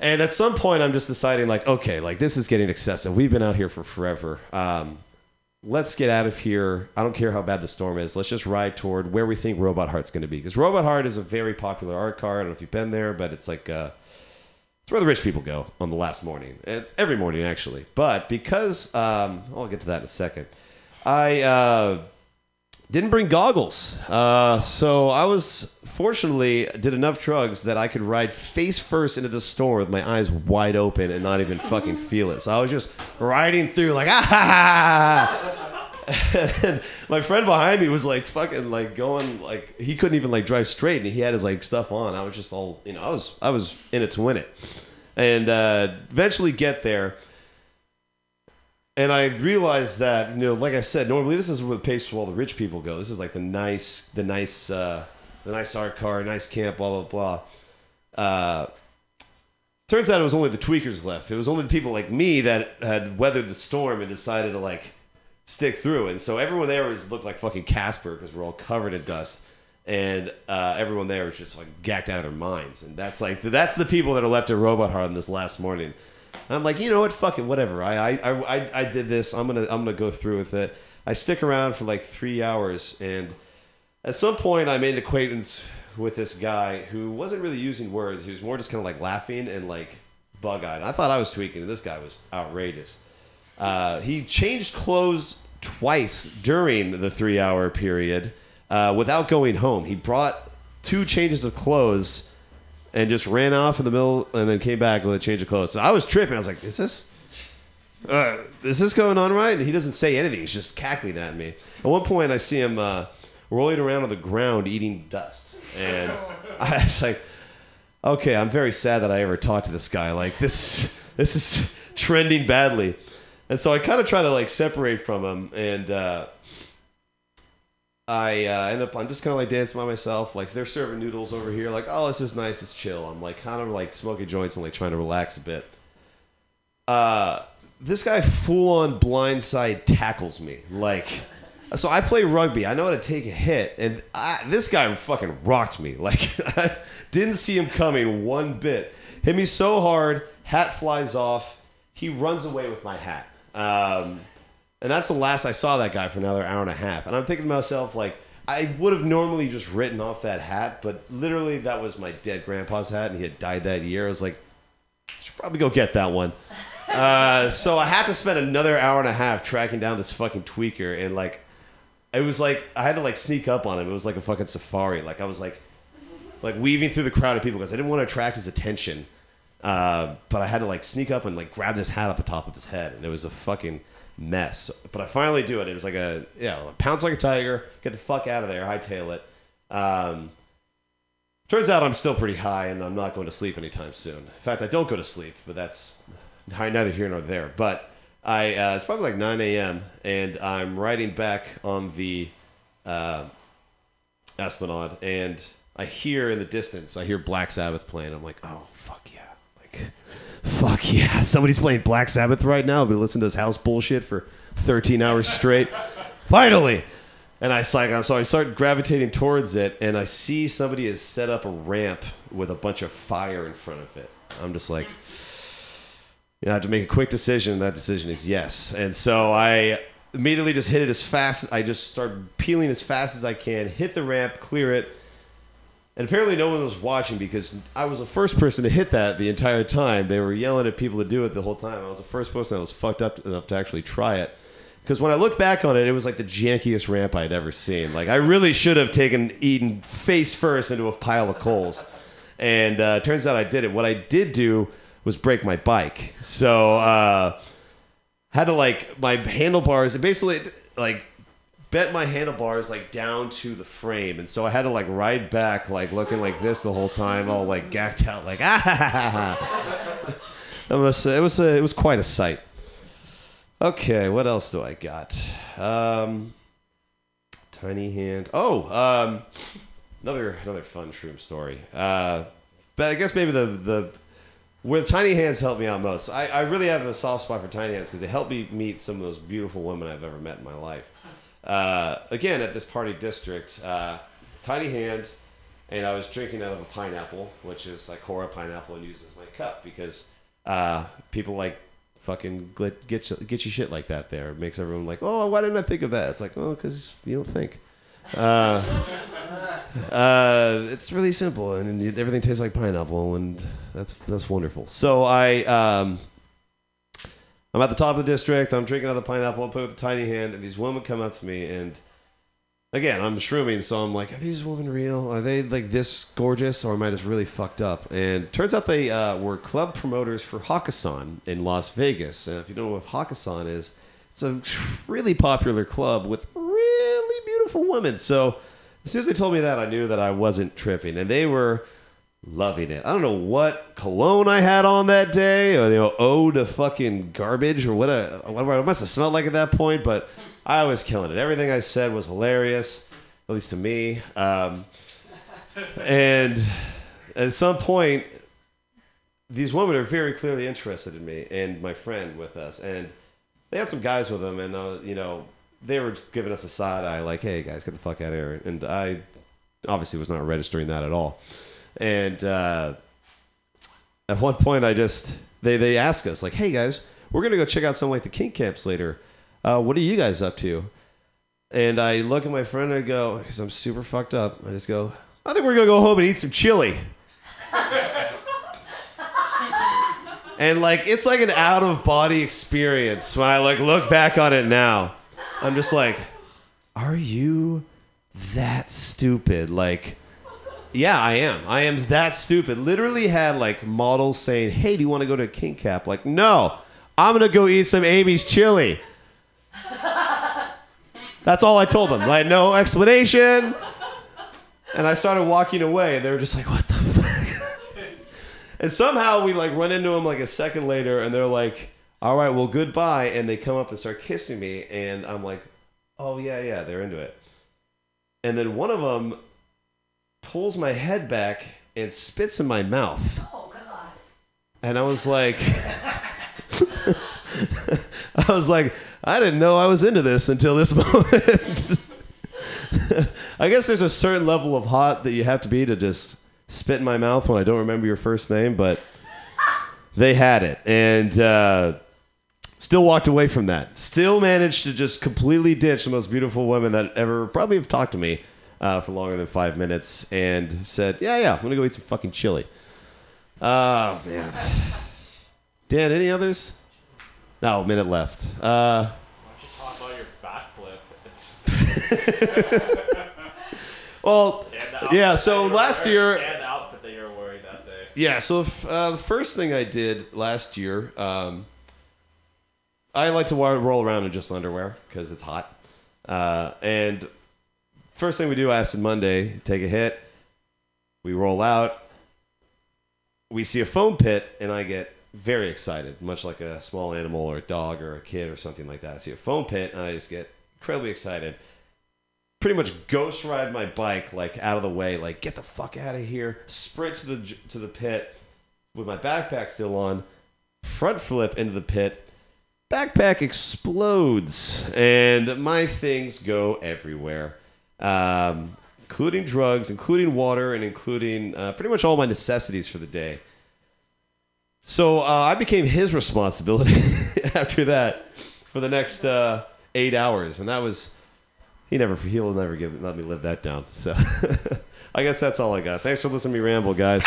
And at some point, I'm just deciding, like, okay, like this is getting excessive. We've been out here for forever. Um, let's get out of here. I don't care how bad the storm is. Let's just ride toward where we think Robot Heart's going to be. Because Robot Heart is a very popular art car. I don't know if you've been there, but it's like uh, it's where the rich people go on the last morning, every morning actually. But because um, I'll get to that in a second, I uh, didn't bring goggles, uh, so I was fortunately did enough drugs that I could ride face first into the store with my eyes wide open and not even fucking feel it. So I was just riding through like ah ha ha. And my friend behind me was like fucking like going like he couldn't even like drive straight and he had his like stuff on. I was just all you know I was I was in it to win it, and uh, eventually get there. And I realized that you know, like I said, normally this is where the place where all the rich people go. This is like the nice, the nice, uh, the nice art car, nice camp, blah blah blah. Uh, turns out it was only the tweakers left. It was only the people like me that had weathered the storm and decided to like stick through. And so everyone there was looked like fucking Casper because we're all covered in dust, and uh, everyone there was just like gacked out of their minds. And that's like that's the people that are left at Robot Heart on this last morning. And I'm like, you know what, fuck it, whatever. I, I, I, I- did this. I'm gonna I'm gonna go through with it. I stick around for like three hours, and at some point, I made an acquaintance with this guy who wasn't really using words. He was more just kind of like laughing and like bug eyed. I thought I was tweaking, and this guy was outrageous. Uh, he changed clothes twice during the three hour period uh, without going home. He brought two changes of clothes and just ran off in the middle and then came back with a change of clothes. So I was tripping. I was like, is this. Uh, is this going on right? And he doesn't say anything. He's just cackling at me. At one point, I see him uh, rolling around on the ground eating dust. And I was like, okay, I'm very sad that I ever talked to this guy. Like, this, this is trending badly. And so I kind of try to like separate from him. And uh, I uh, end up, I'm just kind of like dancing by myself. Like, they're serving noodles over here. Like, oh, this is nice. It's chill. I'm like kind of like smoking joints and like trying to relax a bit. Uh, this guy full on blindside tackles me. Like, so I play rugby. I know how to take a hit, and I, this guy fucking rocked me. Like, I didn't see him coming one bit. Hit me so hard, hat flies off. He runs away with my hat. Um, and that's the last I saw that guy for another hour and a half. And I'm thinking to myself, like, I would have normally just written off that hat, but literally that was my dead grandpa's hat, and he had died that year. I was like, I should probably go get that one. Uh, so I had to spend another hour and a half tracking down this fucking tweaker, and like, it was like I had to like sneak up on him. It was like a fucking safari. Like I was like, like weaving through the crowd of people because I didn't want to attract his attention. Uh, but I had to like sneak up and like grab this hat off the top of his head, and it was a fucking mess. But I finally do it. It was like a yeah, pounce like a tiger, get the fuck out of there, hightail it. Um, turns out I'm still pretty high, and I'm not going to sleep anytime soon. In fact, I don't go to sleep, but that's neither here nor there. But I uh, it's probably like 9 a.m. and I'm riding back on the uh, Esplanade, and I hear in the distance, I hear Black Sabbath playing. I'm like, oh fuck fuck yeah, somebody's playing Black Sabbath right now. I've been listening to this house bullshit for 13 hours straight. Finally. And I like, so I start gravitating towards it, and I see somebody has set up a ramp with a bunch of fire in front of it. I'm just like, you know, I have to make a quick decision. and That decision is yes. And so I immediately just hit it as fast. I just start peeling as fast as I can, hit the ramp, clear it. And apparently no one was watching because I was the first person to hit that the entire time. They were yelling at people to do it the whole time. I was the first person that was fucked up enough to actually try it. Because when I look back on it, it was like the jankiest ramp I'd ever seen. Like I really should have taken Eden face first into a pile of coals. And uh, turns out I did it. What I did do was break my bike. So uh, had to like my handlebars basically like bent my handlebars like down to the frame. And so i had to like ride back like looking like this the whole time all like gacked out like ah it was it was a, it was quite a sight. Okay what else do i got? Um tiny hand oh um another another fun shroom story. Uh but i guess maybe the the where tiny hands helped me out most. I, I really have a soft spot for tiny hands because they helped me meet some of those beautiful women i've ever met in my life uh, again at this party district uh, tiny hand and I was drinking out of a pineapple, which is like Cora pineapple, and used as my cup because uh, people like fucking get get you shit like that. There it makes everyone like, oh, why didn't I think of that? It's like, oh, because you don't think. Uh, uh, it's really simple, and everything tastes like pineapple, and that's that's wonderful. So I. Um, I'm at the top of the district. I'm drinking out of the pineapple. I put it with a tiny hand, and these women come up to me, and again, I'm shrooming, so I'm like, are these women real? Are they like this gorgeous, or am I just really fucked up? And turns out they uh, were club promoters for Hakkasan in Las Vegas. And if you don't know what Hakkasan is, it's a really popular club with really beautiful women. So as soon as they told me that, I knew that I wasn't tripping, and they were loving it. I don't know what cologne I had on that day, or you know, ode to fucking garbage, or what. A, whatever it must have smelled like at that point. But I was killing it. Everything I said was hilarious, at least to me. Um, and at some point, these women are very clearly interested in me and my friend with us, and they had some guys with them, and uh, you know, they were giving us a side eye, like, "Hey guys, get the fuck out of here!" And I obviously was not registering that at all. And uh, at one point, I just they they ask us like, "Hey guys, we're gonna go check out some like the kink camps later. Uh, what are you guys up to?" And I look at my friend and I go, because I'm super fucked up. I just go, "I think we're gonna go home and eat some chili." and like it's like an out of body experience when I like look back on it now. I'm just like, are you that stupid? Like yeah, I am. I am that stupid. Literally had like models saying, "Hey, do you want to go to a kink cap?" Like, no, I'm gonna go eat some Amy's chili. That's all I told them. Like, no explanation. And I started walking away, and they were just like, "What the fuck?" and somehow we like run into them like a second later, and they're like, "All right, well, goodbye." And they come up and start kissing me, and I'm like, "Oh yeah, yeah, they're into it." And then one of them pulls my head back and spits in my mouth. Oh god. And I was like I was like, I didn't know I was into this until this moment. I guess there's a certain level of hot that you have to be to just spit in my mouth when I don't remember your first name, but they had it. And uh, still walked away from that. Still managed to just completely ditch the most beautiful women that ever probably have talked to me uh, for longer than five minutes and said, Yeah, yeah, I'm to go eat some fucking chili. Oh, man. Dan, any others? No, minute left. Uh, why don't you Talk about your backflip. well, yeah, so that you were last year. And the outfit that you were wearing that day. Yeah, so if, uh, the first thing I did last year, um, I like to roll around in just underwear because it's hot. Uh, and first thing we do, acid Monday, take a hit. We roll out. We see a foam pit, and I get very excited, much like a small animal or a dog or a kid or something like that. I see a foam pit, and I just get incredibly excited. Pretty much ghost ride my bike like out of the way, like get the fuck out of here. Sprint to the to the pit with my backpack still on. Front flip into the pit. Backpack explodes, and my things go everywhere, um, including drugs, including water, and including uh, pretty much all my necessities for the day. So uh, I became his responsibility after that for the next uh, eight hours, and that was he never he'll never give let me live that down. So I guess that's all I got. Thanks for listening to me ramble, guys.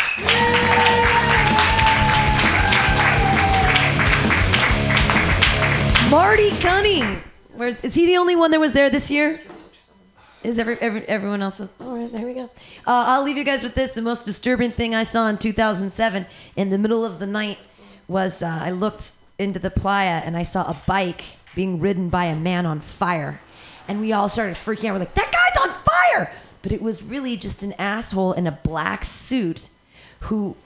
Marty Cunning. Where's, is he the only one that was there this year? Is every, every everyone else was? All right, there we go. Uh, I'll leave you guys with this. The most disturbing thing I saw in 2007 in the middle of the night was uh, I looked into the playa and I saw a bike being ridden by a man on fire, and we all started freaking out. We're like, "That guy's on fire!" But it was really just an asshole in a black suit who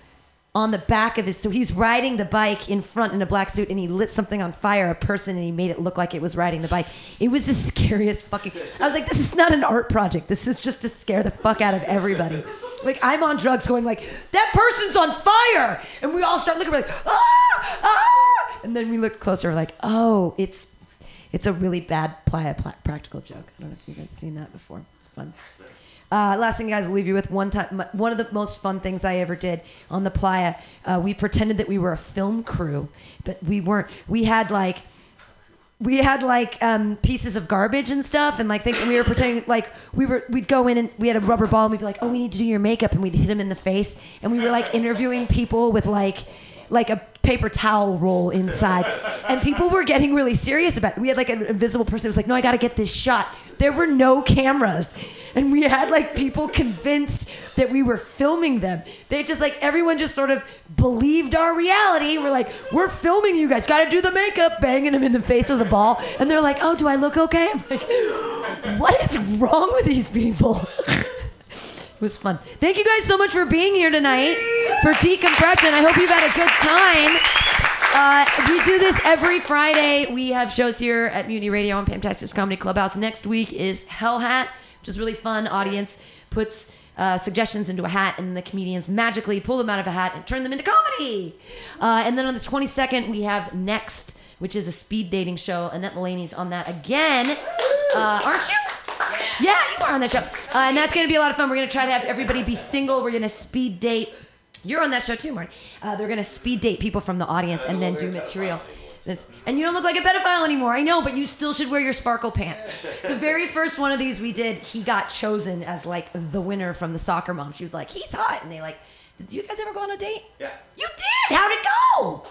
on the back of his so he's riding the bike in front in a black suit and he lit something on fire a person and he made it look like it was riding the bike. It was the scariest fucking i was like this is not an art project. This is just to scare the fuck out of everybody. Like i'm on drugs going like that person's on fire! And we all start looking we're like ah! Ah! And then we look closer we're like oh it's it's a really bad pla- practical joke. I don't know if you guys seen that before. It's fun Uh, last thing, guys, I'll leave you with one time. One of the most fun things I ever did on the playa. Uh, we pretended that we were a film crew, but we weren't. We had like we had like um, pieces of garbage and stuff and like things we were pretending like we were we'd go in and we had a rubber ball and we'd be like oh we need to do your makeup and we'd hit him in the face and we were like interviewing people with like like a paper towel roll inside. And people were getting really serious about it. We had like an invisible person that was like no i gotta get this shot. There were no cameras. And we had like people convinced that we were filming them. They just like everyone just sort of believed our reality. We're like we're filming you guys. Gotta do the makeup banging them in the face with a ball. And they're like oh do i look okay? I'm like what is wrong with these people It was fun. Thank you guys so much for being here tonight for Decompression. I hope you've had a good time. Uh, we do this every Friday. We have shows here at Mutiny Radio and Pamtastic Comedy Clubhouse. Next week is Hell Hat, which is really fun. Audience puts uh, suggestions into a hat, and the comedians magically pull them out of a hat and turn them into comedy. Uh, and then on the 22nd, we have Next, which is a speed dating show. Annette Mulaney's on that again. Uh, aren't you? Yeah, you are on that show. Uh, and that's going to be a lot of fun. We're going to try to have everybody be single. We're going to speed date. You're on that show too, Marty. Uh, they're going to speed date people from the audience and then do material. That's, and you don't look like a pedophile anymore. I know, but you still should wear your sparkle pants. The very first one of these we did, he got chosen as like the winner from the soccer mom. She was like, he's hot. And they like, did you guys ever go on a date? Yeah. You did? How'd it go?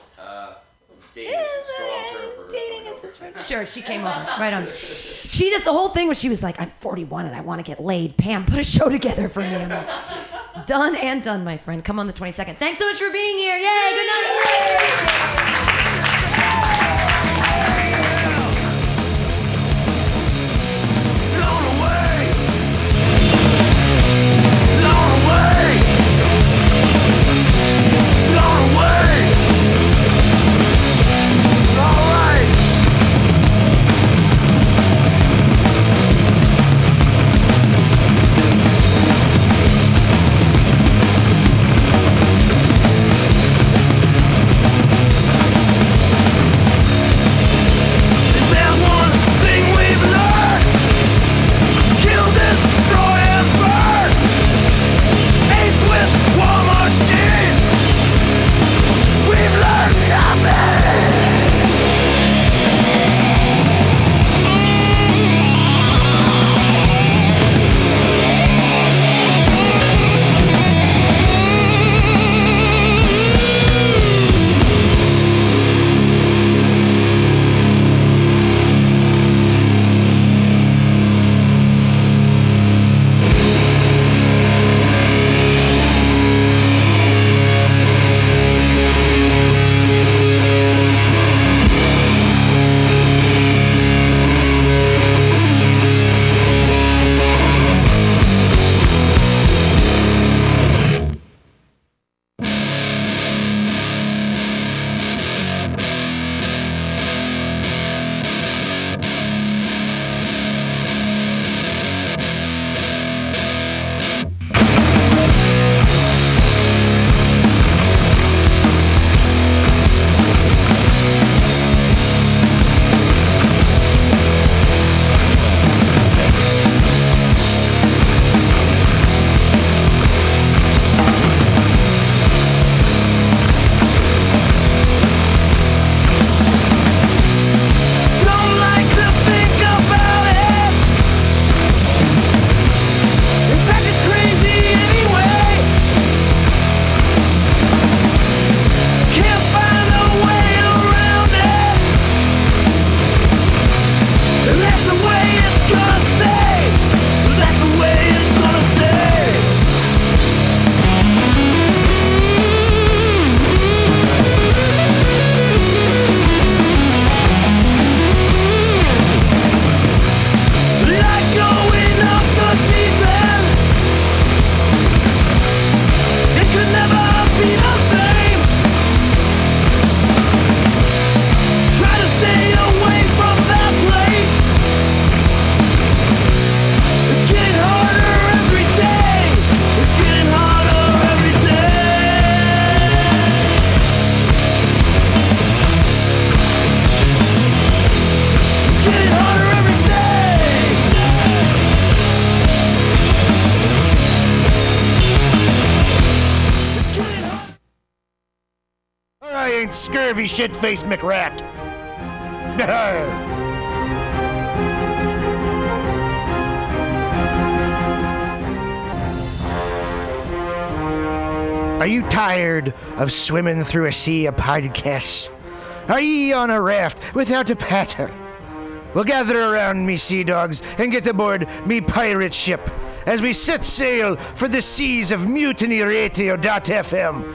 Dating is a strong term for Dating is his friend. Sure, she came over. Right on. She just the whole thing was she was like, I'm 41 and I want to get laid. Pam, put a show together for me. I'm like, done and done, my friend. Come on the 22nd. Thanks so much for being here. Yay! Good night. ain't scurvy shit faced McRat. Are you tired of swimming through a sea of podcasts? Are ye on a raft without a paddle? Well, gather around me, sea dogs, and get aboard me pirate ship as we set sail for the seas of mutinyradio.fm.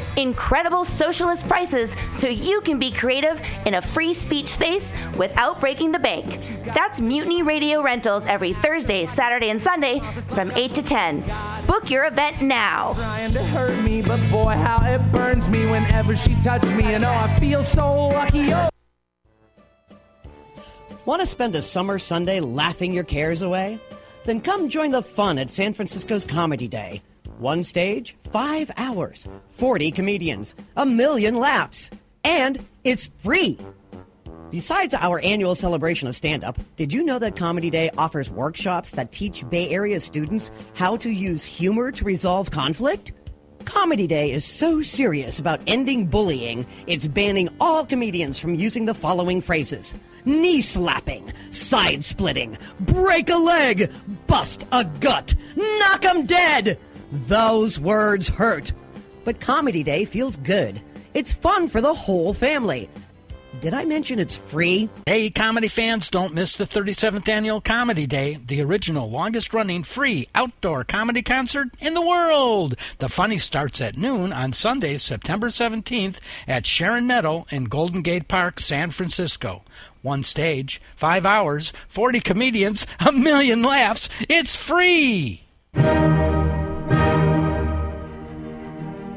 Incredible socialist prices so you can be creative in a free speech space without breaking the bank. That's Mutiny Radio Rentals every Thursday, Saturday, and Sunday from 8 to 10. Book your event now. trying to hurt me, but boy, how it burns me whenever she touches me. And oh, I feel so lucky. Oh. Want to spend a summer Sunday laughing your cares away? Then come join the fun at San Francisco's Comedy Day. One stage, five hours, 40 comedians, a million laughs, and it's free. Besides our annual celebration of stand up, did you know that Comedy Day offers workshops that teach Bay Area students how to use humor to resolve conflict? Comedy Day is so serious about ending bullying, it's banning all comedians from using the following phrases knee slapping, side splitting, break a leg, bust a gut, knock 'em dead. Those words hurt. But Comedy Day feels good. It's fun for the whole family. Did I mention it's free? Hey, comedy fans, don't miss the 37th Annual Comedy Day, the original longest running free outdoor comedy concert in the world. The funny starts at noon on Sunday, September 17th at Sharon Meadow in Golden Gate Park, San Francisco. One stage, five hours, 40 comedians, a million laughs. It's free!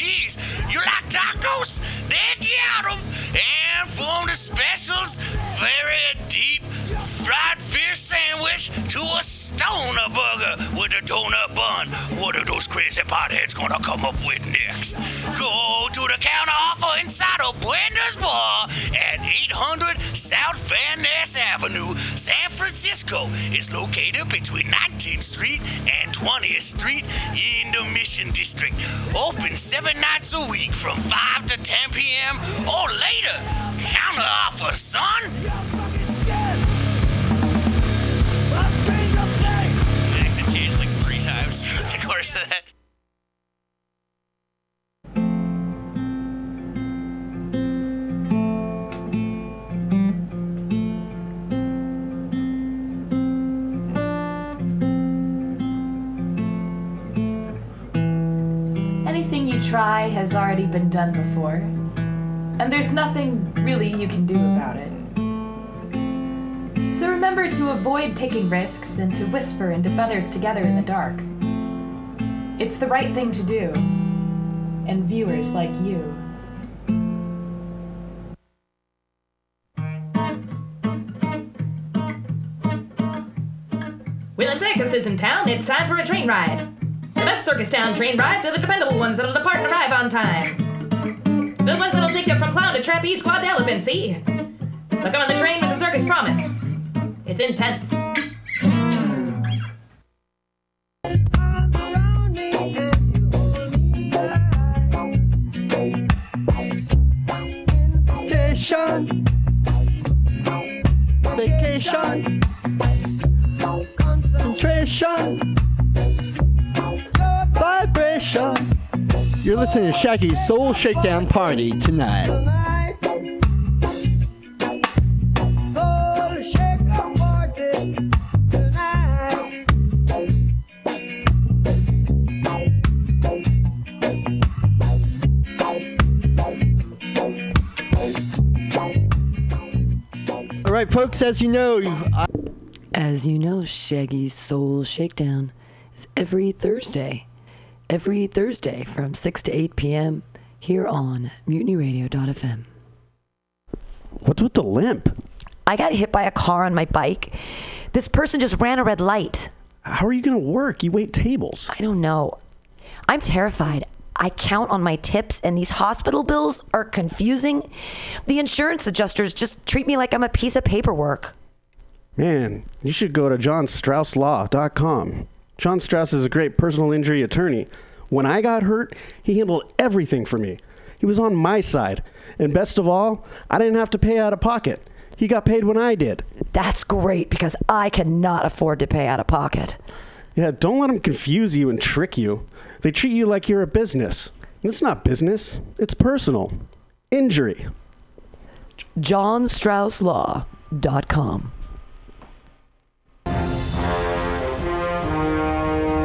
cheese. You like tacos? They got them. And from the specials, very deep fried fish sandwich to a stoner burger with a donut bun. What are those crazy potheads gonna come up with next? Go to the counter offer inside of Bender's Bar at 800 South Van Ness Avenue, San Francisco. It's located between 19th Street and 20th Street in the Mission District. Open seven nights a week from 5 to 10 p.m. or later. Counter offer, son. Accent changed like three times throughout the course of that. Try has already been done before, and there's nothing really you can do about it. So remember to avoid taking risks and to whisper into feathers together in the dark. It's the right thing to do, and viewers like you. When a circus is in town, it's time for a train ride. The best circus town train rides are the dependable ones that'll depart and arrive on time. The ones that'll take you from clown to trapeze, quad to elephant, see? They'll come on the train with the circus promise. It's intense. Vacation. Vacation. Concentration. Vibration. You're listening to Shaggy's Soul Shakedown Party tonight. All right, folks, as you know, I- As you know, Shaggy's Soul Shakedown is every Thursday. Every Thursday from 6 to 8 p.m. here on mutinyradio.fm. What's with the limp? I got hit by a car on my bike. This person just ran a red light. How are you going to work? You wait tables. I don't know. I'm terrified. I count on my tips, and these hospital bills are confusing. The insurance adjusters just treat me like I'm a piece of paperwork. Man, you should go to johnstrausslaw.com. John Strauss is a great personal injury attorney. When I got hurt, he handled everything for me. He was on my side. And best of all, I didn't have to pay out of pocket. He got paid when I did. That's great because I cannot afford to pay out of pocket. Yeah, don't let them confuse you and trick you. They treat you like you're a business. And it's not business, it's personal. Injury. JohnStraussLaw.com.